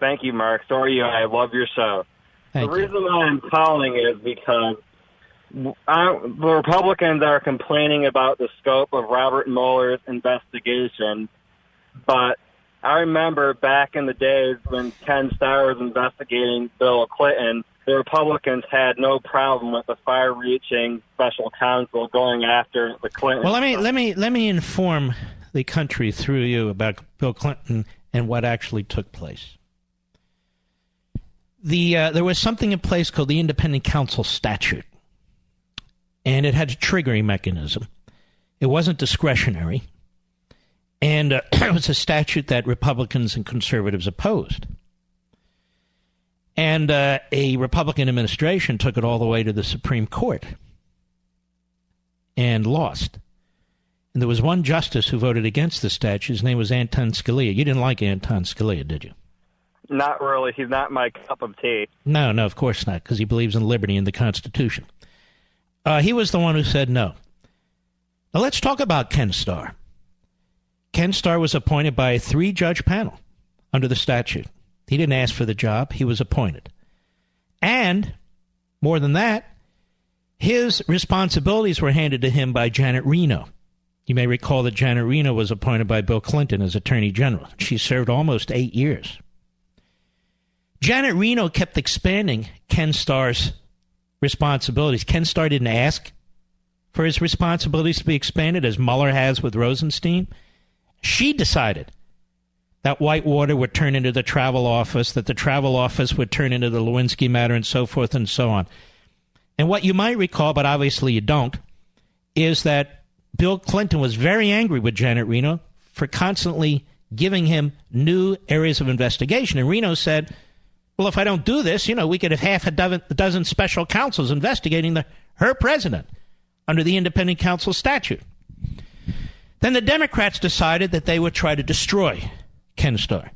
Thank you, Mark. So are you. I love your show. Thank the reason why I'm calling is because I, the Republicans are complaining about the scope of Robert Mueller's investigation, but I remember back in the days when Ken Starr was investigating Bill Clinton, the Republicans had no problem with the far-reaching special counsel going after the Clinton. Well, let me let me let me inform the country through you about Bill Clinton and what actually took place. The uh, there was something in place called the Independent Counsel Statute, and it had a triggering mechanism. It wasn't discretionary, and uh, it was a statute that Republicans and conservatives opposed. And uh, a Republican administration took it all the way to the Supreme Court and lost. And there was one justice who voted against the statute. His name was Anton Scalia. You didn't like Anton Scalia, did you? Not really. He's not my cup of tea. No, no, of course not, because he believes in liberty and the Constitution. Uh, he was the one who said no. Now let's talk about Ken Starr. Ken Starr was appointed by a three judge panel under the statute. He didn't ask for the job, he was appointed. And more than that, his responsibilities were handed to him by Janet Reno. You may recall that Janet Reno was appointed by Bill Clinton as Attorney General. She served almost eight years. Janet Reno kept expanding Ken Starr's responsibilities. Ken Starr didn't ask for his responsibilities to be expanded, as Mueller has with Rosenstein. She decided that Whitewater would turn into the travel office, that the travel office would turn into the Lewinsky matter, and so forth and so on. And what you might recall, but obviously you don't, is that Bill Clinton was very angry with Janet Reno for constantly giving him new areas of investigation. And Reno said, well, if I don't do this, you know, we could have half a dozen, a dozen special counsels investigating the, her president under the independent counsel statute. Then the Democrats decided that they would try to destroy Ken Starr.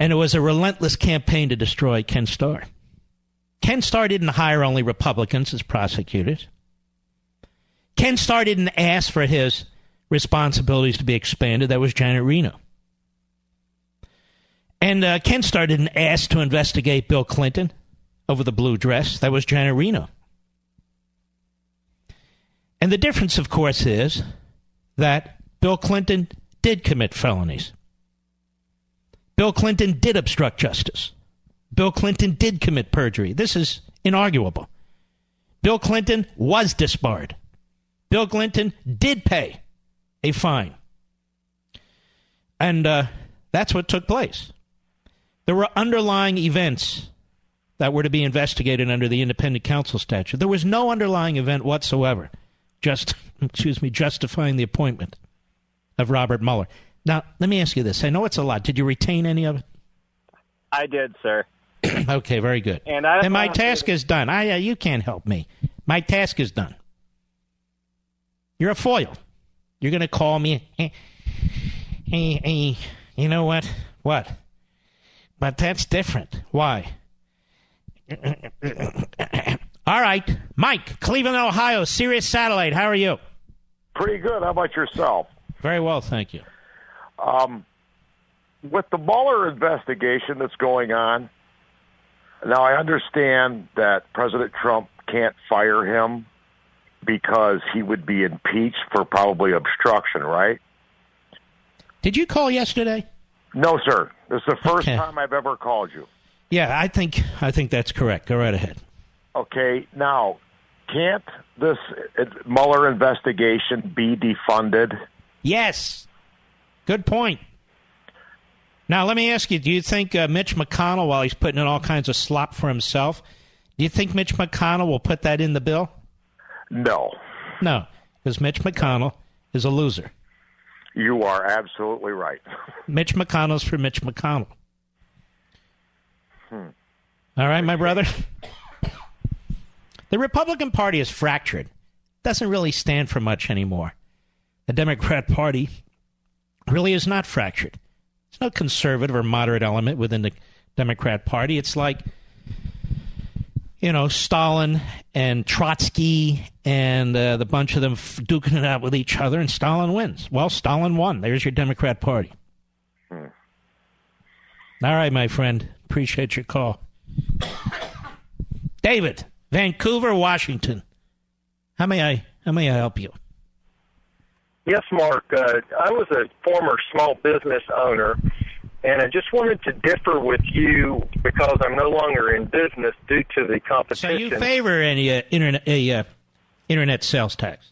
And it was a relentless campaign to destroy Ken Starr. Ken Starr didn't hire only Republicans as prosecutors. Ken Starr didn't ask for his responsibilities to be expanded. That was Janet Reno. And uh, Ken Starr didn't ask to investigate Bill Clinton over the blue dress. That was Janet Reno. And the difference, of course, is that Bill Clinton did commit felonies. Bill Clinton did obstruct justice. Bill Clinton did commit perjury. This is inarguable. Bill Clinton was disbarred. Bill Clinton did pay a fine. And uh, that's what took place. There were underlying events that were to be investigated under the independent counsel statute. There was no underlying event whatsoever, just excuse me, justifying the appointment of Robert Mueller. Now, let me ask you this. I know it's a lot. Did you retain any of it? I did, sir. okay, very good. And, I and my task is done. I uh, you can't help me. My task is done. You're a foil. You're going to call me. Hey, hey, hey, you know what? What? But that's different. Why? All right, Mike, Cleveland, Ohio, Sirius Satellite. How are you? Pretty good. How about yourself? Very well, thank you. Um, with the Mueller investigation that's going on, now I understand that President Trump can't fire him because he would be impeached for probably obstruction, right? Did you call yesterday? No, sir. This is the first Okay. time I've ever called you. Yeah, I think I think that's correct. Go right ahead. Okay, now can't this uh, Mueller investigation be defunded? Yes. Good point. Now, let me ask you do you think uh, Mitch McConnell, while he's putting in all kinds of slop for himself, do you think Mitch McConnell will put that in the bill? No. No, because Mitch McConnell is a loser. You are absolutely right. Mitch McConnell's for Mitch McConnell. Hmm. All right, my brother. The Republican Party is fractured. Doesn't really stand for much anymore. The Democrat Party really is not fractured. There's no conservative or moderate element within the Democrat Party. It's like, you know, Stalin and Trotsky and uh, the bunch of them f- duking it out with each other, and Stalin wins. Well, Stalin won. There's your Democrat Party. Hmm. All right, my friend. Appreciate your call. David, Vancouver, Washington. How may I how may I help you? Yes, Mark. Uh, I was a former small business owner, and I just wanted to differ with you because I'm no longer in business due to the competition. So you favor any uh, internet a uh, internet sales tax?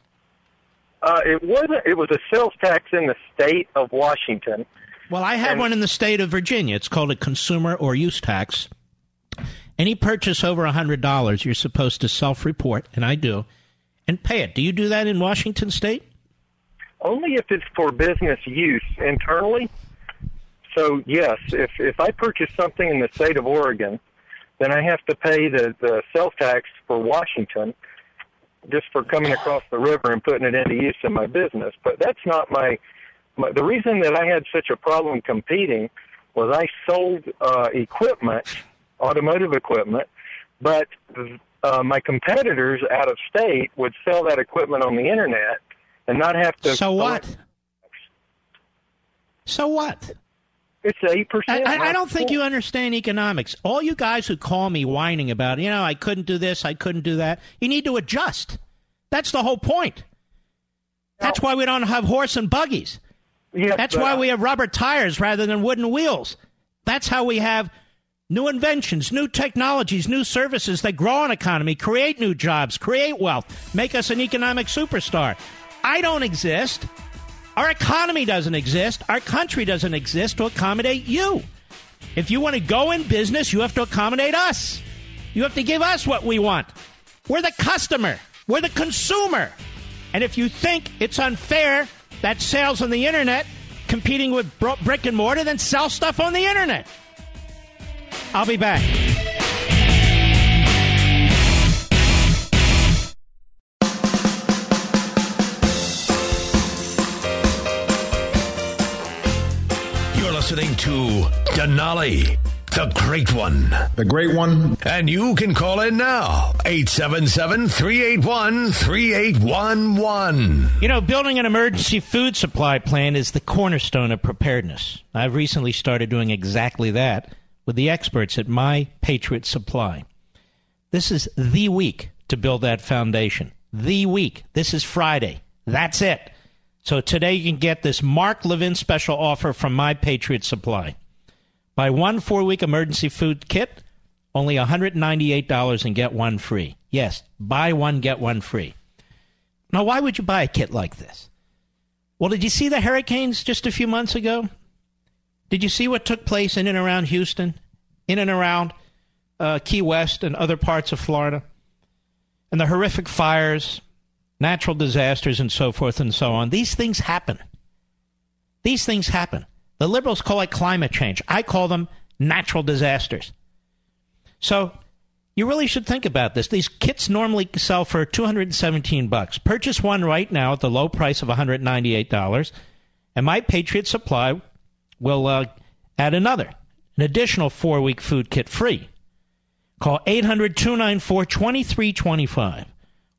uh, it wasn't. It was a sales tax in the state of Washington. Well, I have one in the state of Virginia. It's called a consumer or use tax. Any purchase over $100, you're supposed to self report, and I do, and pay it. Do you do that in Washington state? Only if it's for business use internally. So yes, if if I purchase something in the state of Oregon, then I have to pay the the sales tax for Washington just for coming across the river and putting it into use in my business. But that's not my, my the reason that I had such a problem competing was I sold uh, equipment, automotive equipment, but uh, my competitors out of state would sell that equipment on the internet and not have to. So what? So what? It's eight I, percent. I, I don't think you understand economics. All you guys who call me whining about, you know, I couldn't do this, I couldn't do that, you need to adjust. That's the whole point. That's why we don't have horse and buggies. That's but why we have rubber tires rather than wooden wheels. That's how we have new inventions, new technologies, new services that grow an economy, create new jobs, create wealth, make us an economic superstar. I don't exist. Our economy doesn't exist. Our country doesn't exist to accommodate you. If you want to go in business, you have to accommodate us. You have to give us what we want. We're the customer, we're the consumer. And if you think it's unfair that sales on the internet competing with brick and mortar, then sell stuff on the internet. I'll be back. Listening to Denali, the great one. The great one. And you can call in now, 877 381 3811. You know, building an emergency food supply plan is the cornerstone of preparedness. I've recently started doing exactly that with the experts at My Patriot Supply. This is the week to build that foundation. The week. This is Friday. That's it. So today you can get this Mark Levin special offer from My Patriot Supply. Buy one four week emergency food kit, only $198 and get one free. Yes, buy one, get one free. Now, why would you buy a kit like this? Well, did you see the hurricanes just a few months ago? Did you see what took place in and around Houston, in and around uh, Key West and other parts of Florida? And the horrific fires, natural disasters, and so forth and so on. These things happen. These things happen. The liberals call it climate change. I call them natural disasters. So you really should think about this. These kits normally sell for 217 bucks. Purchase one right now at the low price of $198, and My Patriot Supply will uh, add another, an additional four-week food kit free. Call 800-294-2325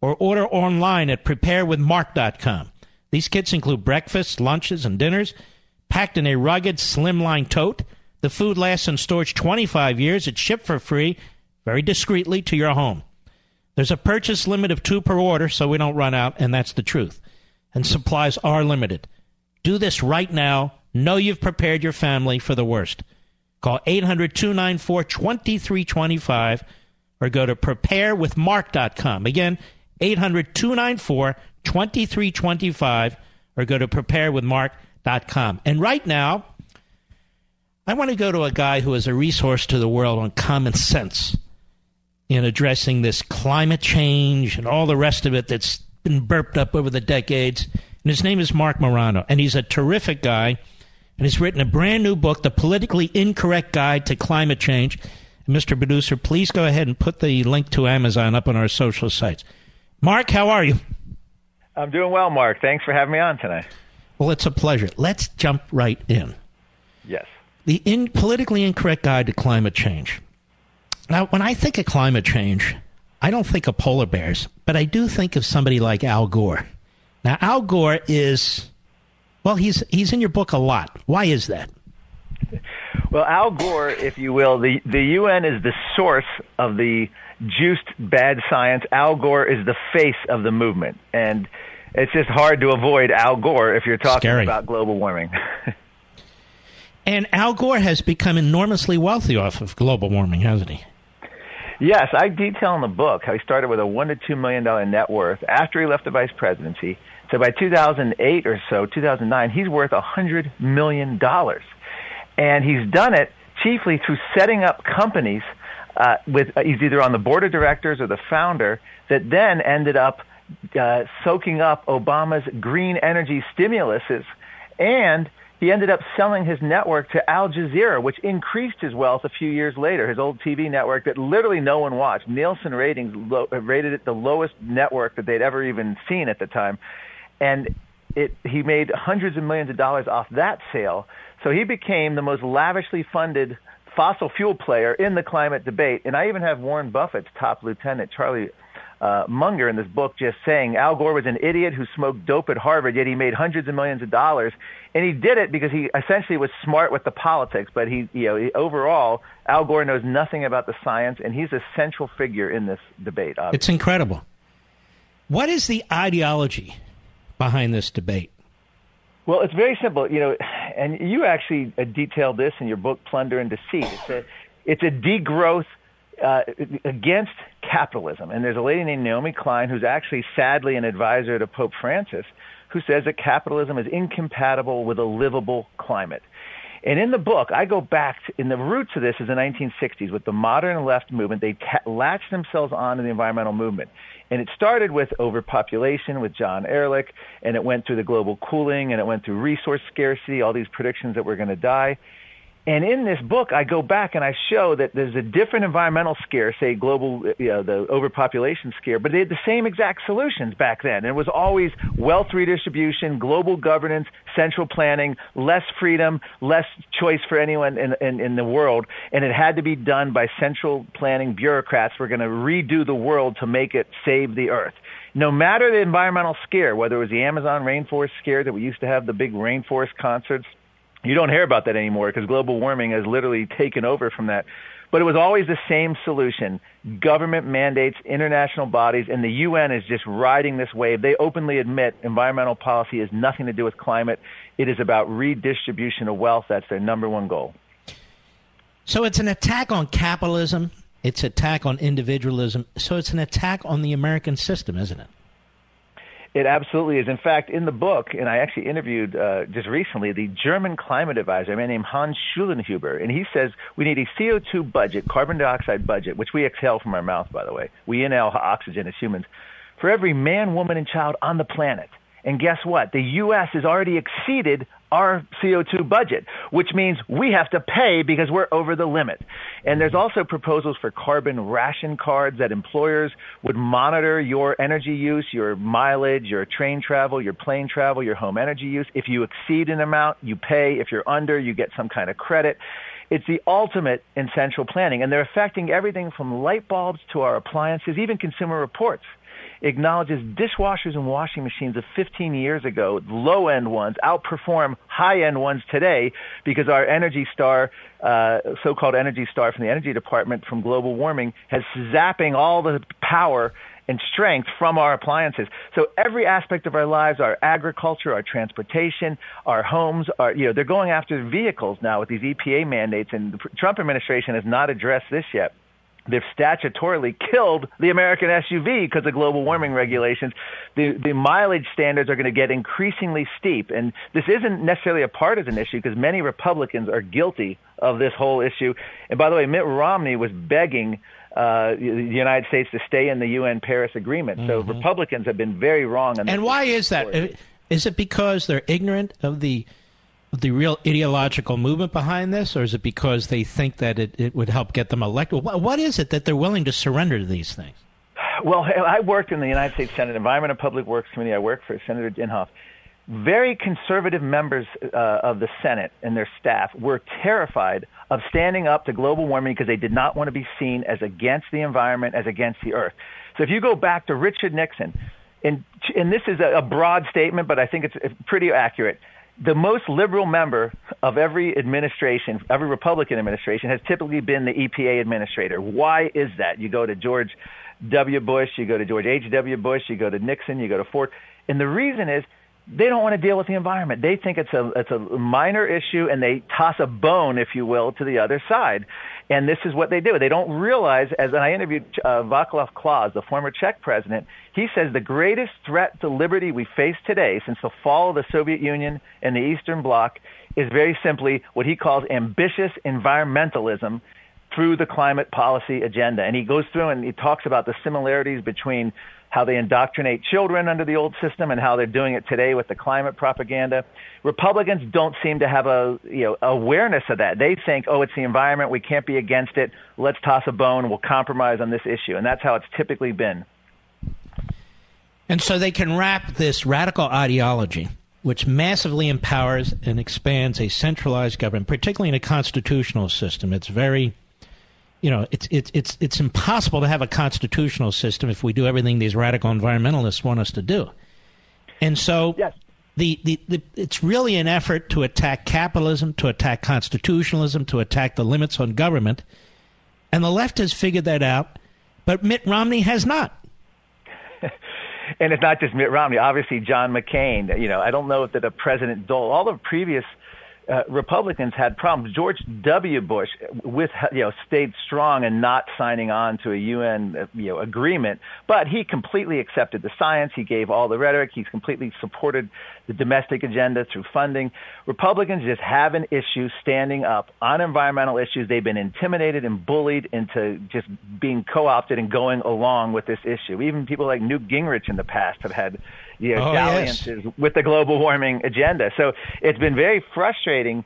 or order online at preparewithmark.com. These kits include breakfasts, lunches, and dinners packed in a rugged, slimline tote. The food lasts in storage 25 years. It's shipped for free, very discreetly, to your home. There's a purchase limit of two per order, so we don't run out, and that's the truth. And supplies are limited. Do this right now. Know you've prepared your family for the worst. Call 800 294 2325 or go to preparewithmark.com. Again, 800 294 2325 or go to preparewithmark.com. And right now, I want to go to a guy who is a resource to the world on common sense in addressing this climate change and all the rest of it that's been burped up over the decades. and his name is Marc Morano, and he's a terrific guy, and he's written a brand new book, The Politically Incorrect Guide to Climate Change. Mr. Producer, please go ahead and put the link to Amazon up on our social sites. Mark, how are you? I'm doing well, Mark. Thanks for having me on tonight. Well, it's a pleasure. Let's jump right in. Yes. The in, politically incorrect guide to climate change. Now, when I think of climate change, I don't think of polar bears, but I do think of somebody like Al Gore. Now, Al Gore is, well, he's he's in your book a lot. Why is that? Well, Al Gore, if you will, the the UN is the source of the juiced bad science. Al Gore is the face of the movement, and it's just hard to avoid Al Gore if you're talking Scary. about global warming. And Al Gore has become enormously wealthy off of global warming, hasn't he? Yes, I detail in the book how he started with a one to two million dollar net worth after he left the vice presidency. So by 2008 or so, 2009, he's worth a hundred million dollars, and he's done it chiefly through setting up companies uh, with uh, he's either on the board of directors or the founder that then ended up uh, soaking up Obama's green energy stimuluses, and he ended up selling his network to Al Jazeera, which increased his wealth a few years later. His old TV network that literally no one watched. Nielsen ratings lo- rated it the lowest network that they'd ever even seen at the time, and it he made hundreds of millions of dollars off that sale. So he became the most lavishly funded fossil fuel player in the climate debate. And I even have Warren Buffett's top lieutenant, Charlie uh, Munger, in this book just saying Al Gore was an idiot who smoked dope at Harvard, yet he made hundreds of millions of dollars. And he did it because he essentially was smart with the politics. But he, you know, he, overall, Al Gore knows nothing about the science, and he's a central figure in this debate. Obviously. It's incredible. What is the ideology behind this debate? Well, it's very simple, you know, and you actually uh, detailed this in your book, Plunder and Deceit. It's a, it's a degrowth uh, against capitalism. And there's a lady named Naomi Klein who's actually sadly an advisor to Pope Francis who says that capitalism is incompatible with a livable climate. And in the book, I go back to, in the roots of this is the 1960s with the modern left movement. They ta- latched themselves on to the environmental movement. And it started with overpopulation with John Ehrlich, and it went through the global cooling, and it went through resource scarcity, all these predictions that we're going to die. And in this book, I go back and I show that there's a different environmental scare, say global, you know, the overpopulation scare, but they had the same exact solutions back then. It was always wealth redistribution, global governance, central planning, less freedom, less choice for anyone in, in, in the world. And it had to be done by central planning bureaucrats We're going to redo the world to make it save the earth no matter the environmental scare, whether it was the Amazon rainforest scare that we used to have the big rainforest concerts you don't hear about that anymore because global warming has literally taken over from that. But it was always the same solution. Government mandates, international bodies, and the UN is just riding this wave. They openly admit environmental policy has nothing to do with climate. It is about redistribution of wealth. That's their number one goal. So it's an attack on capitalism. It's attack on individualism. So it's an attack on the American system, isn't it? It absolutely is. In fact, in the book, and I actually interviewed uh, just recently the German climate advisor, a man named Hans Schellnhuber, and he says we need a CO2 budget, carbon dioxide budget, which we exhale from our mouth, by the way. We inhale oxygen as humans, for every man, woman, and child on the planet. And guess what? The U.S. has already exceeded our CO2 budget, which means we have to pay because we're over the limit. And there's also proposals for carbon ration cards that employers would monitor your energy use, your mileage, your train travel, your plane travel, your home energy use. If you exceed an amount, you pay. If you're under, you get some kind of credit. It's the ultimate in central planning, and they're affecting everything from light bulbs to our appliances, even consumer reports acknowledges dishwashers and washing machines of 15 years ago, low end ones, outperform high end ones today because our Energy Star, uh, so called Energy Star from the Energy Department from global warming, has zapping all the power and strength from our appliances. So every aspect of our lives, our agriculture, our transportation, our homes, are you know they're going after vehicles now with these EPA mandates, and the Trump administration has not addressed this yet they've statutorily killed the American SUV because of global warming regulations. The, the mileage standards are going to get increasingly steep. And this isn't necessarily a partisan issue because many Republicans are guilty of this whole issue. And by the way, Mitt Romney was begging uh, the United States to stay in the UN Paris Agreement. So Mhm. Republicans have been very wrong on this. And why is that? Is it because they're ignorant of the the real ideological movement behind this, or is it because they think that it, it would help get them elected? What, is it that they're willing to surrender to these things? Well, I worked in the United States Senate Environment and Public Works Committee. I worked for Senator Inhofe. Very conservative members uh, of the Senate and their staff were terrified of standing up to global warming because they did not want to be seen as against the environment, as against the earth. So if you go back to Richard Nixon, and, and this is a, a broad statement, but I think it's pretty accurate the most liberal member of every administration, every Republican administration, has typically been the EPA administrator. Why is that? You go to George W. Bush, you go to George H.W. Bush, you go to Nixon, you go to Ford. And the reason is they don't want to deal with the environment. They think it's a it's a minor issue, and they toss a bone, if you will, to the other side. And this is what they do. They don't realize, as I interviewed uh, Václav Klaus, the former Czech president, he says the greatest threat to liberty we face today since the fall of the Soviet Union and the Eastern Bloc is very simply what he calls ambitious environmentalism through the climate policy agenda. And he goes through and he talks about the similarities between how they indoctrinate children under the old system and how they're doing it today with the climate propaganda. Republicans don't seem to have a you know awareness of that. They think, oh, it's the environment, we can't be against it. Let's toss a bone, we'll compromise on this issue, and that's how it's typically been. And so they can wrap this radical ideology, which massively empowers and expands a centralized government, particularly in a constitutional system. It's very you know, it's it's it's it's impossible to have a constitutional system if we do everything these radical environmentalists want us to do. And so, yes. the, the, the it's really an effort to attack capitalism, to attack constitutionalism, to attack the limits on government. And the left has figured that out, but Mitt Romney has not. and it's not just Mitt Romney. Obviously, John McCain. You know, I don't know that a President Dole, all the previous uh, Republicans had problems. George W. Bush, with you know, stayed strong and not signing on to a UN uh, you know agreement, but he completely accepted the science. He gave all the rhetoric. He's completely supported the domestic agenda through funding. Republicans just have an issue standing up on environmental issues. They've been intimidated and bullied into just being co-opted and going along with this issue. Even people like Newt Gingrich in the past have had you know, oh, dalliances yes. with the global warming agenda. So it's been very frustrating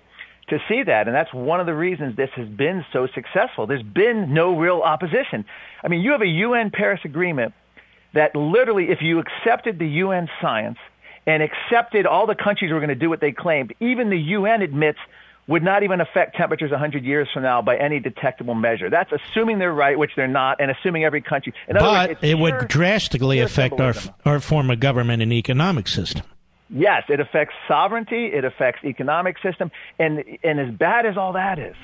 to see that, and that's one of the reasons this has been so successful. There's been no real opposition. I mean, you have a UN Paris Agreement that literally, if you accepted the UN science and accepted all the countries were going to do what they claimed, even the UN admits would not even affect temperatures 100 years from now by any detectable measure. That's assuming they're right, which they're not, and assuming every country. But words, it would drastically affect our, our form of government and economic system. Yes, it affects sovereignty, it affects economic system, and and as bad as all that is,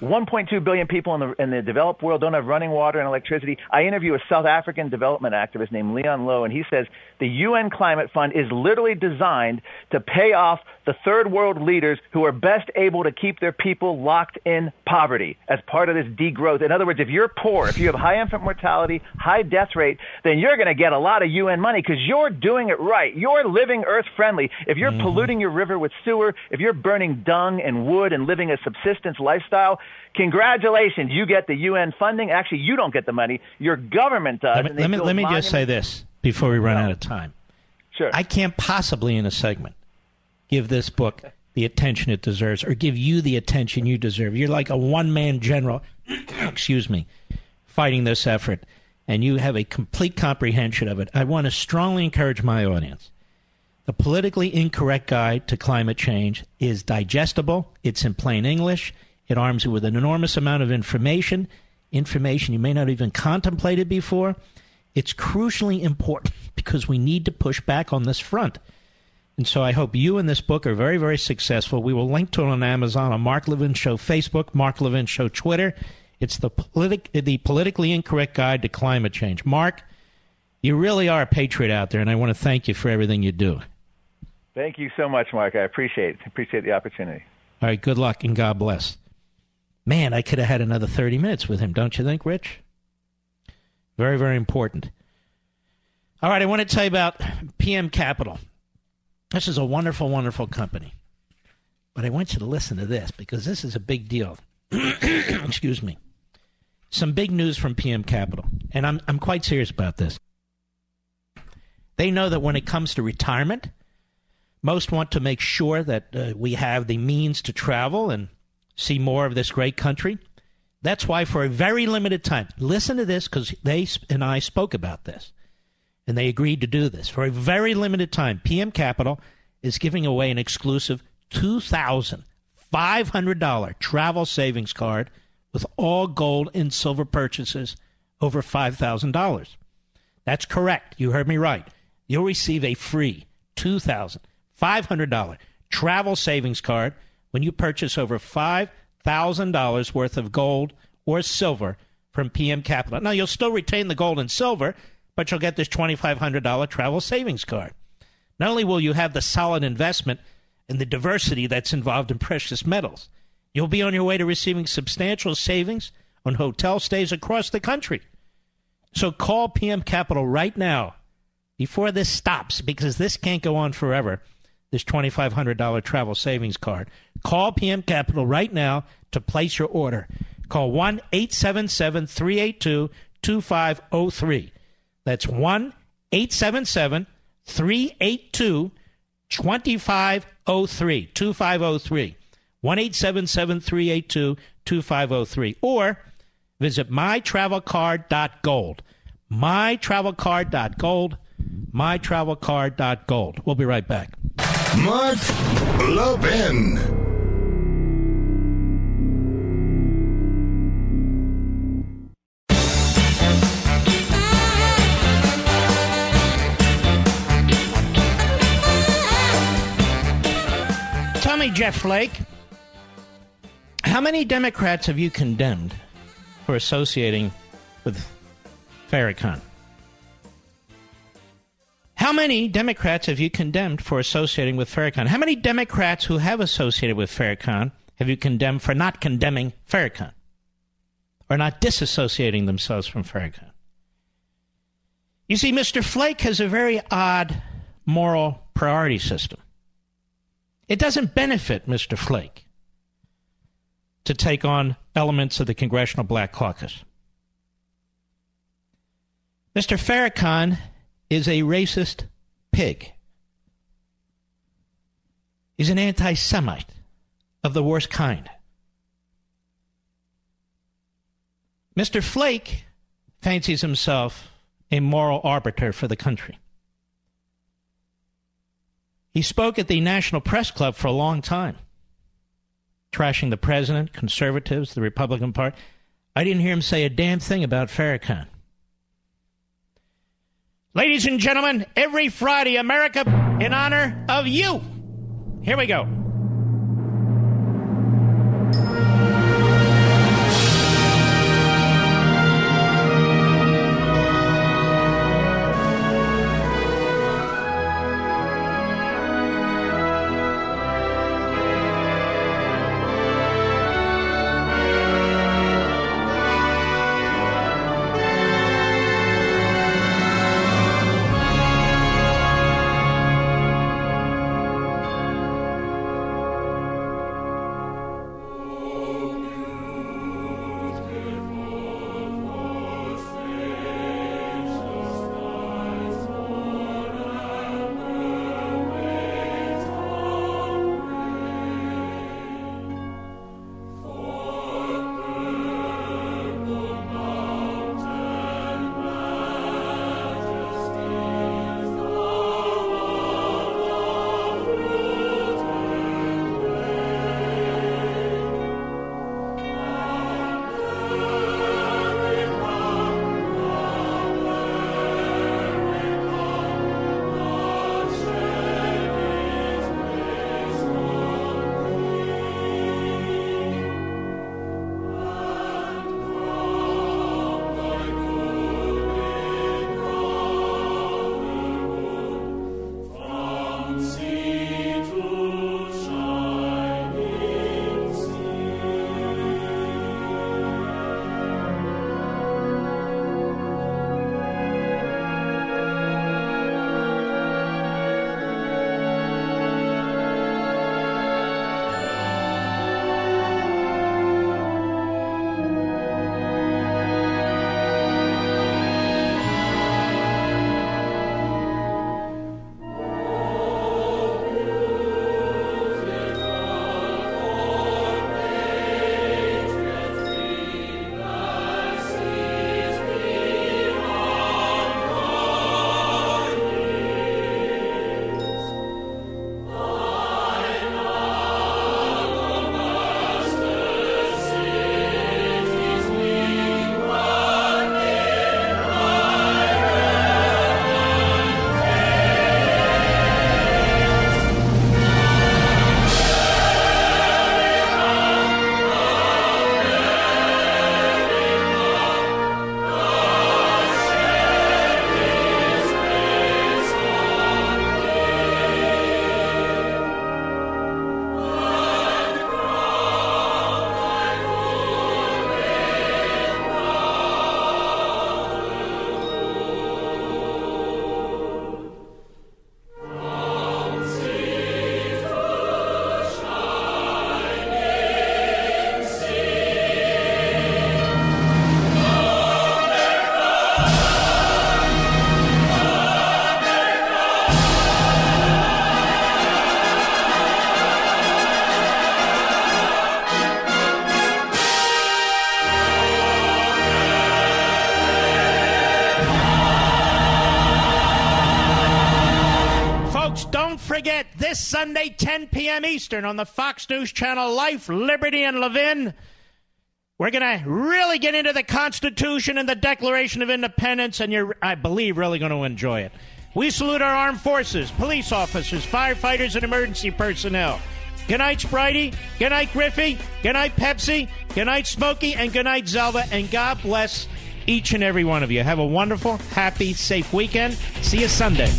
1.2 billion people in the in the developed world don't have running water and electricity. I interview a South African development activist named Leon Louw, and he says the UN Climate Fund is literally designed to pay off the third world leaders who are best able to keep their people locked in poverty as part of this degrowth. In other words, if you're poor, if you have high infant mortality, high death rate, then you're going to get a lot of UN money because you're doing it right. You're living earth friendly. If you're mm-hmm. polluting your river with sewer, if you're burning dung and wood and living a subsistence lifestyle, congratulations, you get the UN funding. Actually, you don't get the money. Your government does. Let me, let me, let me just say this before we run no. out of time. Sure. I can't possibly, in a segment, give this book the attention it deserves or give you the attention you deserve. You're like a one man general, excuse me, fighting this effort, and you have a complete comprehension of it. I want to strongly encourage my audience. The politically incorrect guide to climate change is digestible, it's in plain English, it arms you with an enormous amount of information, information you may not even contemplated before. It's crucially important because we need to push back on this front. And so I hope you and this book are very, very successful. We will link to it on Amazon, on Mark Levin Show Facebook, Mark Levin Show Twitter. It's the, politic, the politically incorrect guide to climate change. Mark, you really are a patriot out there, and I want to thank you for everything you do. Thank you so much, Mark. I appreciate it. appreciate the opportunity. All right, good luck and God bless. Man, I could have had another 30 minutes with him, don't you think, Rich? Very, very important. All right, I want to tell you about PM Capital. This is a wonderful, wonderful company. But I want you to listen to this because this is a big deal. Excuse me. Some big news from PM Capital. And I'm, I'm quite serious about this. They know that when it comes to retirement, Most want to make sure that uh, we have the means to travel and see more of this great country. That's why, for a very limited time, listen to this because they and I spoke about this, and they agreed to do this. For a very limited time, PM Capital is giving away an exclusive $2,500 travel savings card with all gold and silver purchases over $5,000. That's correct. You heard me right. You'll receive a free $2,500 travel savings card when you purchase over $5,000 worth of gold or silver from PM Capital. Now, you'll still retain the gold and silver, but you'll get this $2,500 travel savings card. Not only will you have the solid investment and the diversity that's involved in precious metals, you'll be on your way to receiving substantial savings on hotel stays across the country. So call PM Capital right now before this stops because this can't go on forever. This $2,500 travel savings card. Call PM Capital right now to place your order. Call 1 877 382 2503. That's 1 877 382 2503. 2503. 1 877 382 2503. Or visit mytravelcard.gold. Mytravelcard.gold. Mytravelcard.gold. We'll be right back. Mark Levin. Me, Jeff Flake, how many Democrats have you condemned for associating with Farrakhan? How many Democrats have you condemned for associating with Farrakhan? How many Democrats who have associated with Farrakhan have you condemned for not condemning Farrakhan or not disassociating themselves from Farrakhan? You see, Mr. Flake has a very odd moral priority system. It doesn't benefit Mr. Flake to take on elements of the Congressional Black Caucus. Mr. Farrakhan is a racist pig. He's an anti Semite of the worst kind. Mr. Flake fancies himself a moral arbiter for the country. He spoke at the National Press Club for a long time, trashing the president, conservatives, the Republican Party. I didn't hear him say a damn thing about Farrakhan. Ladies and gentlemen, every Friday, America in honor of you. Here we go. This Sunday, 10 p.m. Eastern on the Fox News Channel Life, Liberty, and Levin. We're going to really get into the Constitution and the Declaration of Independence, and you're, I believe, really going to enjoy it. We salute our armed forces, police officers, firefighters, and emergency personnel. Good night, Spritey. Good night, Griffey. Good night, Pepsi. Good night, Smokey. And good night, Zelda. And God bless each and every one of you. Have a wonderful, happy, safe weekend. See you Sunday.